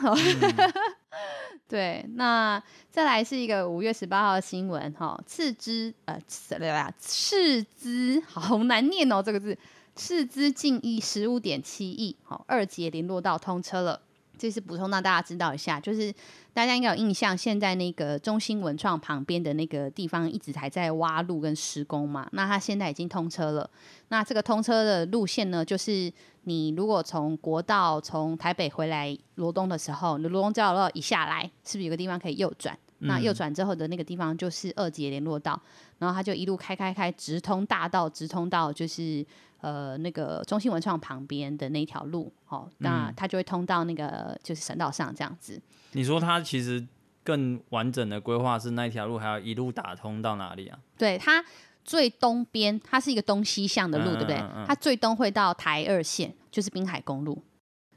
对，那再来是一个五月十八号的新闻哈，斥资呃，什么呀？斥资好难念哦，这个字，斥资近亿十五点七亿，好，二节联络道通车了。这是补充让大家知道一下，就是大家应该有印象，现在那个中兴文创旁边的那个地方一直还在挖路跟施工嘛，那它现在已经通车了。那这个通车的路线呢，就是你如果从国道从台北回来罗东的时候，你罗东交流道一下来，是不是有个地方可以右转？嗯、那右转之后的那个地方就是二级联络道，然后它就一路开开开，直通大道，直通到就是。呃，那个中兴文创旁边的那条路，哦，那它就会通到那个就是省道上这样子。你说它其实更完整的规划是那条路还要一路打通到哪里啊？对，它最东边它是一个东西向的路，嗯、对不对？它最东会到台二线，就是滨海公路；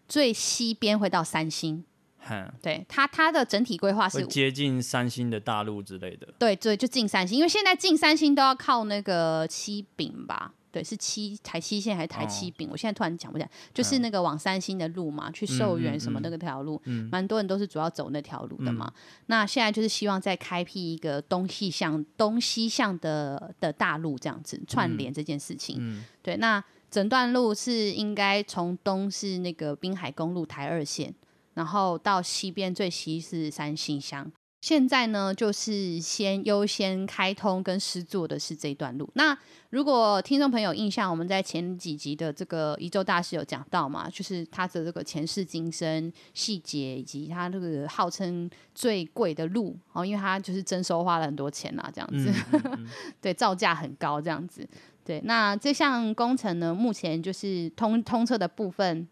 最西边会到三星。嗯、对，它它的整体规划是接近三星的大路之类的。对对，就近三星，因为现在近三星都要靠那个七丙吧。对，是七台七线还是台七丙？哦、我现在突然讲不起来，就是那个往三星的路嘛，嗯、去寿园什么那个条路，蛮、嗯嗯、多人都是主要走那条路的嘛。嗯、那现在就是希望再开辟一个东西向东西向的的大路，这样子串联这件事情。对，那整段路是应该从东是那个滨海公路台二线，然后到西边最西是三星乡。现在呢，就是先优先开通跟施作的是这一段路。那如果听众朋友印象，我们在前几集的这个宜州大师有讲到嘛，就是他的这个前世今生细节，以及他这个号称最贵的路哦，因为他就是征收花了很多钱啊，这样子，嗯嗯嗯 对，造价很高这样子。对，那这项工程呢，目前就是通通车的部分。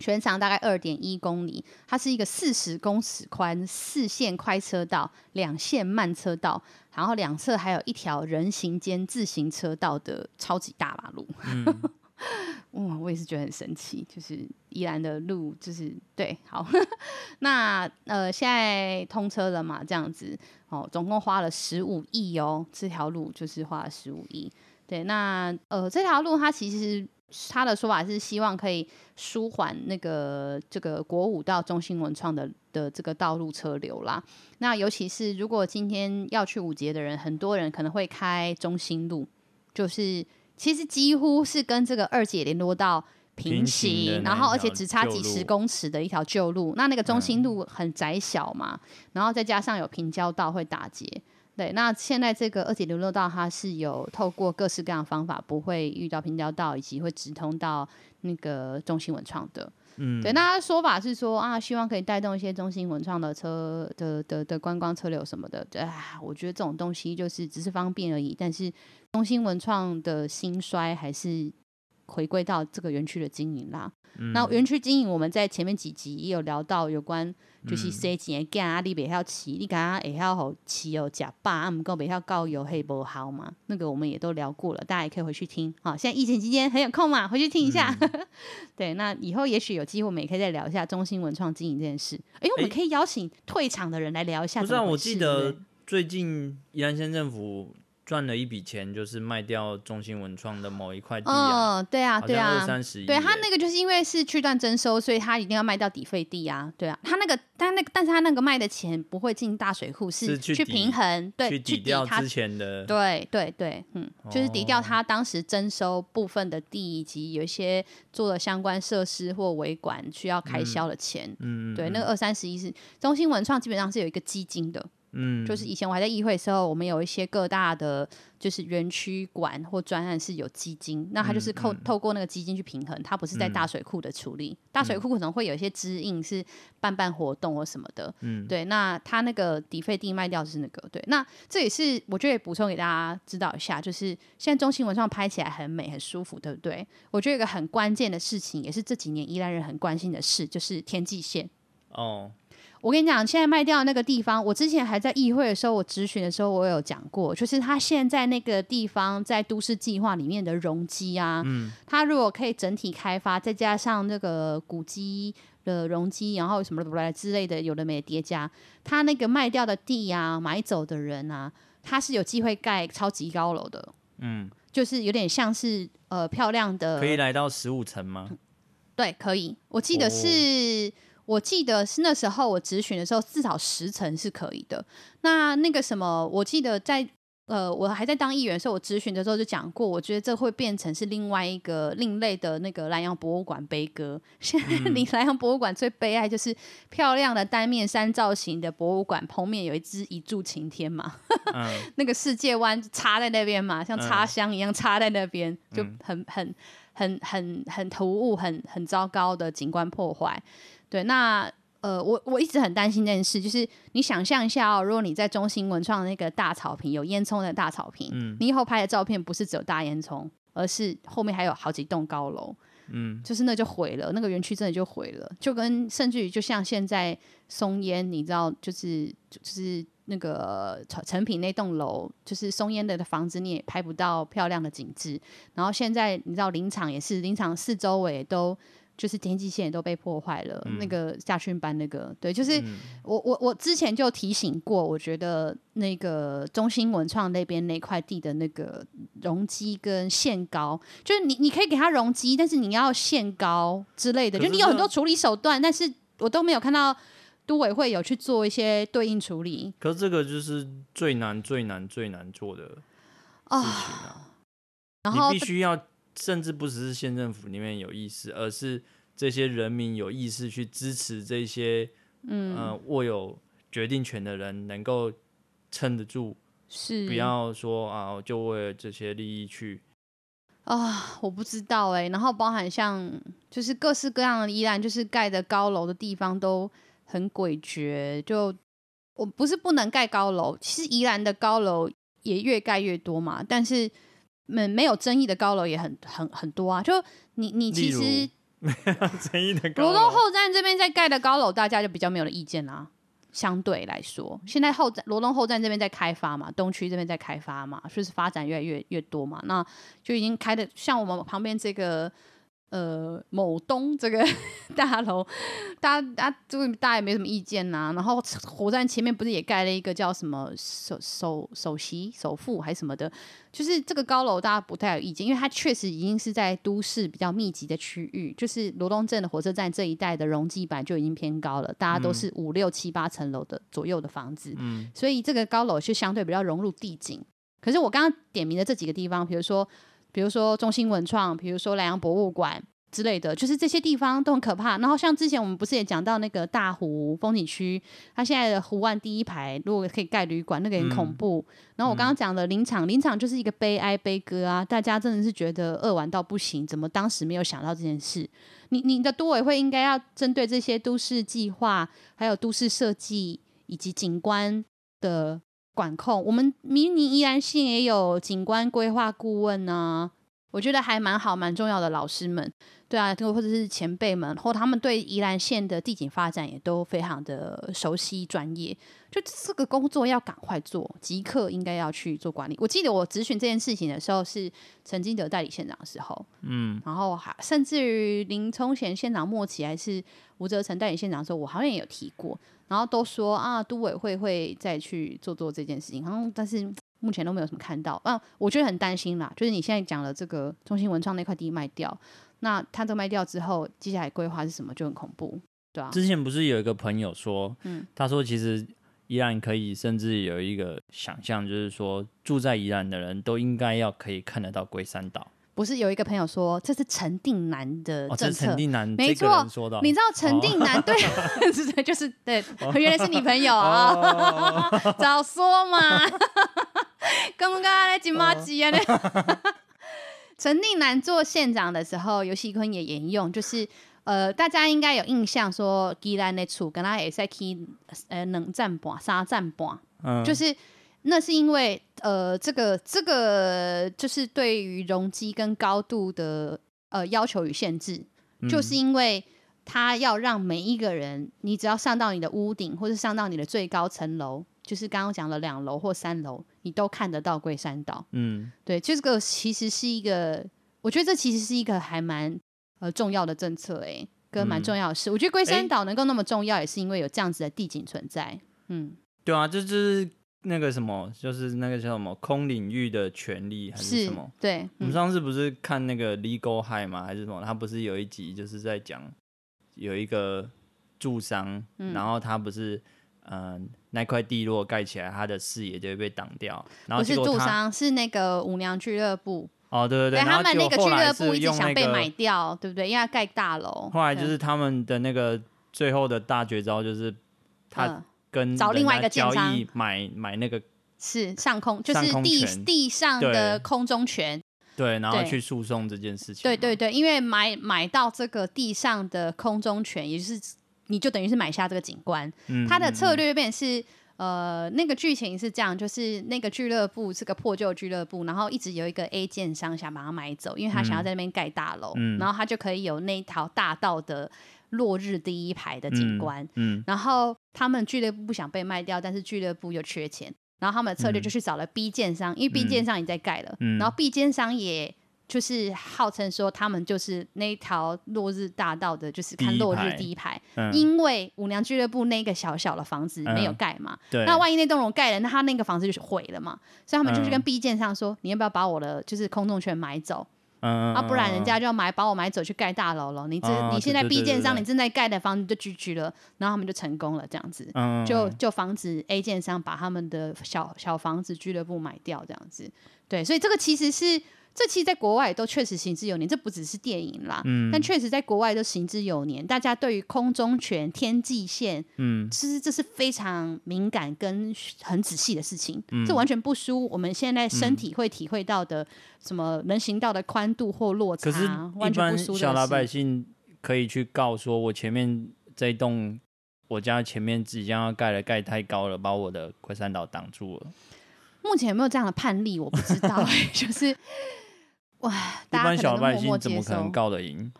全长大概二点一公里，它是一个四十公尺宽、四线快车道、两线慢车道，然后两侧还有一条人行兼自行车道的超级大马路。嗯、哇，我也是觉得很神奇，就是宜兰的路，就是对，好，那呃，现在通车了嘛，这样子哦，总共花了十五亿哦，这条路就是花了十五亿，对，那呃，这条路它其实他的说法是希望可以舒缓那个这个国五到中心文创的的这个道路车流啦，那尤其是如果今天要去五节的人，很多人可能会开中心路，就是。其实几乎是跟这个二姐联络到平行，然后而且只差几十公尺的一条旧路。那那个中心路很窄小嘛，嗯、然后再加上有平交道会打结。对，那现在这个二级流落道它是有透过各式各样的方法，不会遇到平交道，以及会直通到那个中兴文创的。嗯，对，那他的说法是说啊，希望可以带动一些中兴文创的车的的的观光车流什么的。对，我觉得这种东西就是只是方便而已，但是中兴文创的兴衰还是回归到这个园区的经营啦。嗯、那园区经营，我们在前面几集也有聊到有关。就是生钱的囝，你袂晓饲，你敢若会晓好饲哦，食饱啊，毋过袂晓教育，嘿，无好嘛。那个我们也都聊过了，大家也可以回去听。好，现在疫情期间很有空嘛，回去听一下。嗯、对，那以后也许有机会，我们也可以再聊一下中心文创经营这件事。哎、欸，我们可以邀请退场的人来聊一下。不是啊，我记得最近宜兰县政府。赚了一笔钱，就是卖掉中兴文创的某一块地啊。嗯，对啊，对啊，二三十亿。对他那个就是因为是区段征收，所以他一定要卖掉底费地啊。对啊，他那个，但那个，但是他那个卖的钱不会进大水库，是去平衡，对，去抵掉之前的。对对对，嗯，就是抵掉他当时征收部分的地，以及有一些做了相关设施或维管需要开销的钱。嗯，对，那个二三十亿是中兴文创基本上是有一个基金的。嗯，就是以前我还在议会的时候，我们有一些各大的，就是园区馆或专案是有基金，那它就是透透过那个基金去平衡，它不是在大水库的处理，大水库可能会有一些支应是办办活动或什么的，嗯，对，那它那个底费地卖掉是那个，对，那这也是我觉得补充给大家知道一下，就是现在中兴文创拍起来很美很舒服，对不对？我觉得一个很关键的事情，也是这几年宜兰人很关心的事，就是天际线。哦。我跟你讲，现在卖掉的那个地方，我之前还在议会的时候，我咨询的时候，我有讲过，就是他现在那个地方在都市计划里面的容积啊，嗯，他如果可以整体开发，再加上那个古迹的容积，然后什么来之类的，有的没的叠加，他那个卖掉的地啊，买走的人啊，他是有机会盖超级高楼的，嗯，就是有点像是呃漂亮的，可以来到十五层吗？对，可以，我记得是。哦我记得是那时候我咨询的时候，至少十层是可以的。那那个什么，我记得在呃，我还在当议员的时候，我咨询的时候就讲过，我觉得这会变成是另外一个另类的那个兰阳博物馆悲歌。现在离兰阳博物馆最悲哀就是漂亮的单面山造型的博物馆封面有一只一柱擎天嘛，嗯、那个世界湾插在那边嘛，像插香一样插在那边，就很很很很很突兀，很很糟糕的景观破坏。对，那呃，我我一直很担心这件事，就是你想象一下哦，如果你在中兴文创那个大草坪有烟囱的大草坪，嗯，你以后拍的照片不是只有大烟囱，而是后面还有好几栋高楼，嗯，就是那就毁了，那个园区真的就毁了，就跟甚至于就像现在松烟，你知道，就是就是那个成品那栋楼，就是松烟的的房子，你也拍不到漂亮的景致，然后现在你知道林场也是，林场四周围都。就是天际线也都被破坏了，嗯、那个夏训班那个，对，就是我我我之前就提醒过，我觉得那个中兴文创那边那块地的那个容积跟限高，就是你你可以给它容积，但是你要限高之类的，就你有很多处理手段，但是我都没有看到都委会有去做一些对应处理。可是这个就是最难最难最难做的事情啊！然后你必须要。甚至不只是县政府里面有意识，而是这些人民有意识去支持这些，嗯，呃，握有决定权的人能够撑得住，是不要说啊，就为了这些利益去啊，我不知道哎、欸。然后包含像就是各式各样的宜兰，就是盖的高楼的地方都很诡谲。就我不是不能盖高楼，其实宜兰的高楼也越盖越多嘛，但是。没没有争议的高楼也很很很多啊！就你你其实没有争议的高楼，罗东后站这边在盖的高楼，大家就比较没有了意见啦。相对来说，现在后站罗东后站这边在开发嘛，东区这边在开发嘛，就是发展越来越越多嘛，那就已经开的像我们旁边这个。呃，某东这个 大楼，大家大家就大家也没什么意见呐、啊。然后火车站前面不是也盖了一个叫什么首首首席首富还是什么的？就是这个高楼大家不太有意见，因为它确实已经是在都市比较密集的区域，就是罗东镇的火车站这一带的容积本就已经偏高了，大家都是五六七八层楼的左右的房子，嗯，所以这个高楼就相对比较融入地景。可是我刚刚点名的这几个地方，比如说。比如说中兴文创，比如说兰阳博物馆之类的，就是这些地方都很可怕。然后像之前我们不是也讲到那个大湖风景区，它现在的湖岸第一排如果可以盖旅馆，那个很恐怖。嗯、然后我刚刚讲的林场，林场就是一个悲哀悲歌啊，大家真的是觉得扼腕到不行，怎么当时没有想到这件事？你你的都委会应该要针对这些都市计划，还有都市设计以及景观的。管控，我们迷你宜兰县也有景观规划顾问呢、啊，我觉得还蛮好，蛮重要的老师们，对啊，或者是前辈们，或他们对宜兰县的地景发展也都非常的熟悉专业，就这个工作要赶快做，即刻应该要去做管理。我记得我咨询这件事情的时候是陈金德代理县长的时候，嗯，然后还甚至于林聪贤县长末期还是吴泽成代理县长的时候，我好像也有提过。然后都说啊，都委会会再去做做这件事情，然后但是目前都没有什么看到啊，我觉得很担心啦。就是你现在讲了这个中心文创那块地卖掉，那他这卖掉之后，接下来规划是什么就很恐怖，对啊。之前不是有一个朋友说，嗯，他说其实宜兰可以甚至有一个想象，就是说住在宜兰的人都应该要可以看得到龟山岛。不是有一个朋友说，这是陈定南的政策，陈、哦、定南没错，你知道陈定南、哦、对，是 就是对，原来是你朋友。啊，哦、早说嘛，刚刚来金马鸡啊，陈定南做县长的时候，游锡堃也沿用，就是呃，大家应该有印象说，宜兰的厝跟他也在去呃两站半、三站半，嗯，就是。那是因为，呃，这个这个就是对于容积跟高度的呃要求与限制，嗯，就是因为它要让每一个人，你只要上到你的屋顶，或者上到你的最高层楼，就是刚刚讲了两楼或三楼，你都看得到龟山岛。嗯，对，就这个其实是一个，我觉得这其实是一个还蛮呃重要的政策，哎，跟蛮重要的事。嗯，我觉得龟山岛能够那么重要，也是因为有这样子的地景存在。嗯，对啊，这就是。那个什么，就是那个叫什么空领域的权利还是什么？对，我们上次不是看那个 Legal High 吗？还是什么？他不是有一集就是在讲有一个住商，嗯、然后他不是嗯、呃、那块地如果盖起来，他的视野就会被挡掉。然后不是住商，是那个舞娘俱乐部。哦，对对对，对他们那个俱乐部一直想被买掉，对不对？因为要盖大楼。后来就是他们的那个最后的大绝招就是他。嗯跟找另外一个建商买买那个是上空，就是地地上的空中权，对，然后去诉讼这件事情。对对对，因为买买到这个地上的空中权，也就是你就等于是买下这个景观。嗯，他的策略变是呃，那个剧情是这样，就是那个俱乐部是个破旧俱乐部，然后一直有一个 A 建商想把它买走，因为他想要在那边盖大楼，嗯，然后他就可以有那一条大道的。落日第一排的景观，嗯，嗯，然后他们俱乐部不想被卖掉，但是俱乐部又缺钱，然后他们的策略就去找了 B 建商，嗯、因为 B 建商已经在盖了，嗯，然后 B 建商也就是号称说他们就是那条落日大道的，就是看落日第一排，因为舞娘俱乐部那个小小的房子没有盖嘛，嗯、那万一那栋楼盖了，那他那个房子就毁了嘛，所以他们就去跟 B 建商说，你要不要把我的就是空中权买走？嗯，啊，不然人家就要买，把我买走去盖大楼了。你这、嗯、你现在 B 建商，你正在盖的房子就 GG 了，然后他们就成功了，这样子，嗯、就就防止 A 建商把他们的小小房子俱乐部买掉，这样子。对，所以这个其实是。这期在国外都确实行之有年，这不只是电影啦，嗯，但确实在国外都行之有年。大家对于空中权、天际线，嗯，其实这是非常敏感跟很仔细的事情，嗯，这完全不输我们现在身体会体会到的什么人行道的宽度或落差，可是完全不输。小老百姓可以去告说，我前面这一栋我家前面即将要盖的盖太高了，把我的龟山岛挡住了。目前有没有这样的判例？我不知道，就是。哇！一般小百姓怎么可能告得赢？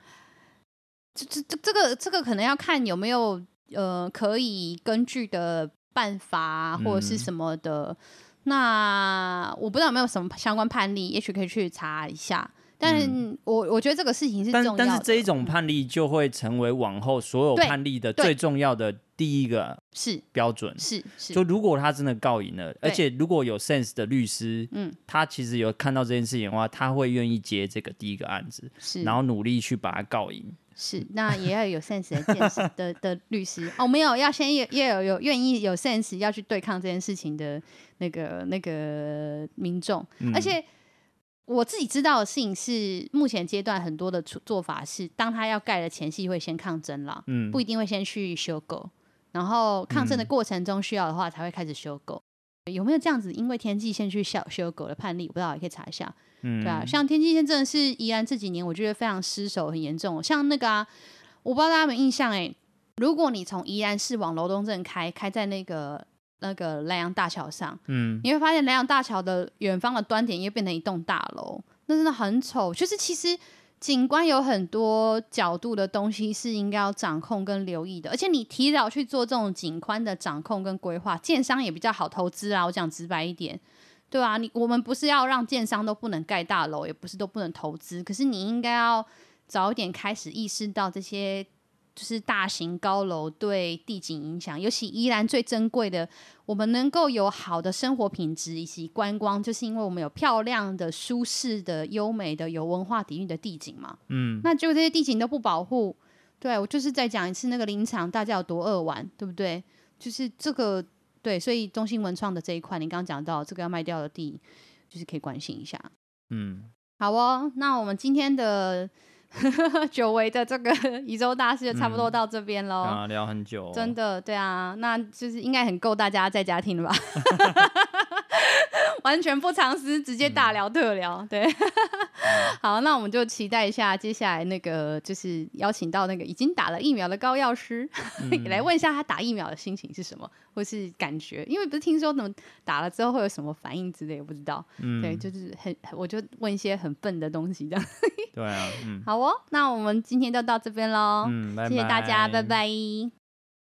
这这这这个这个可能要看有没有呃可以根据的办法或者是什么的。嗯、那我不知道有没有什么相关判例，也许可以去查一下。但我我觉得这个事情是重要的，但但是这一种判例就会成为往后所有判例的最重要的第一个是标准，是是。就如果他真的告赢了，而且如果有 sense 的律师，嗯，他其实有看到这件事情的话，他会愿意接这个第一个案子，是，然后努力去把它告赢。是，那也要有 sense 的见识的的律师哦，没有，要先也也有有愿意有 sense 要去对抗这件事情的那个那个民众，嗯、而且。我自己知道的事情是，目前阶段很多的做法是，当他要盖的前戏会先抗争了，嗯，不一定会先去修狗，然后抗争的过程中需要的话才会开始修狗。嗯、有没有这样子？因为天际线去修修狗的判例，我不知道，也可以查一下。嗯，对啊，像天际线真的是宜兰这几年我觉得非常失守很严重，像那个啊，我不知道大家有没有印象哎、欸，如果你从宜兰市往罗东镇开，开在那个。那个莱阳大桥上，嗯，你会发现莱阳大桥的远方的端点又变成一栋大楼，那真的很丑。就是其实景观有很多角度的东西是应该要掌控跟留意的，而且你提早去做这种景观的掌控跟规划，建商也比较好投资啊。我讲直白一点，对啊，你我们不是要让建商都不能盖大楼，也不是都不能投资，可是你应该要早一点开始意识到这些。就是大型高楼对地景影响，尤其宜兰最珍贵的，我们能够有好的生活品质以及观光，就是因为我们有漂亮的、舒适的、优美的、有文化底蕴的地景嘛。嗯，那结果这些地景都不保护，对，我就是再讲一次那个林场，大家有多恶玩，对不对？就是这个对，所以中兴文创的这一块，你刚刚讲到这个要卖掉的地，就是可以关心一下。嗯，好哦，那我们今天的。久违的这个宜州大事就差不多到这边喽、嗯。啊，聊很久、哦，真的，对啊，那就是应该很够大家在家听了吧？完全不藏私，直接大聊特聊，嗯、对。好，那我们就期待一下接下来那个，就是邀请到那个已经打了疫苗的高药师，嗯、来问一下他打疫苗的心情是什么，或是感觉，因为不是听说怎么打了之后会有什么反应之类，我不知道。嗯，对，就是很，我就问一些很笨的东西这样。对啊，嗯。好哦，那我们今天就到这边喽。嗯，拜拜。谢谢大家，拜拜。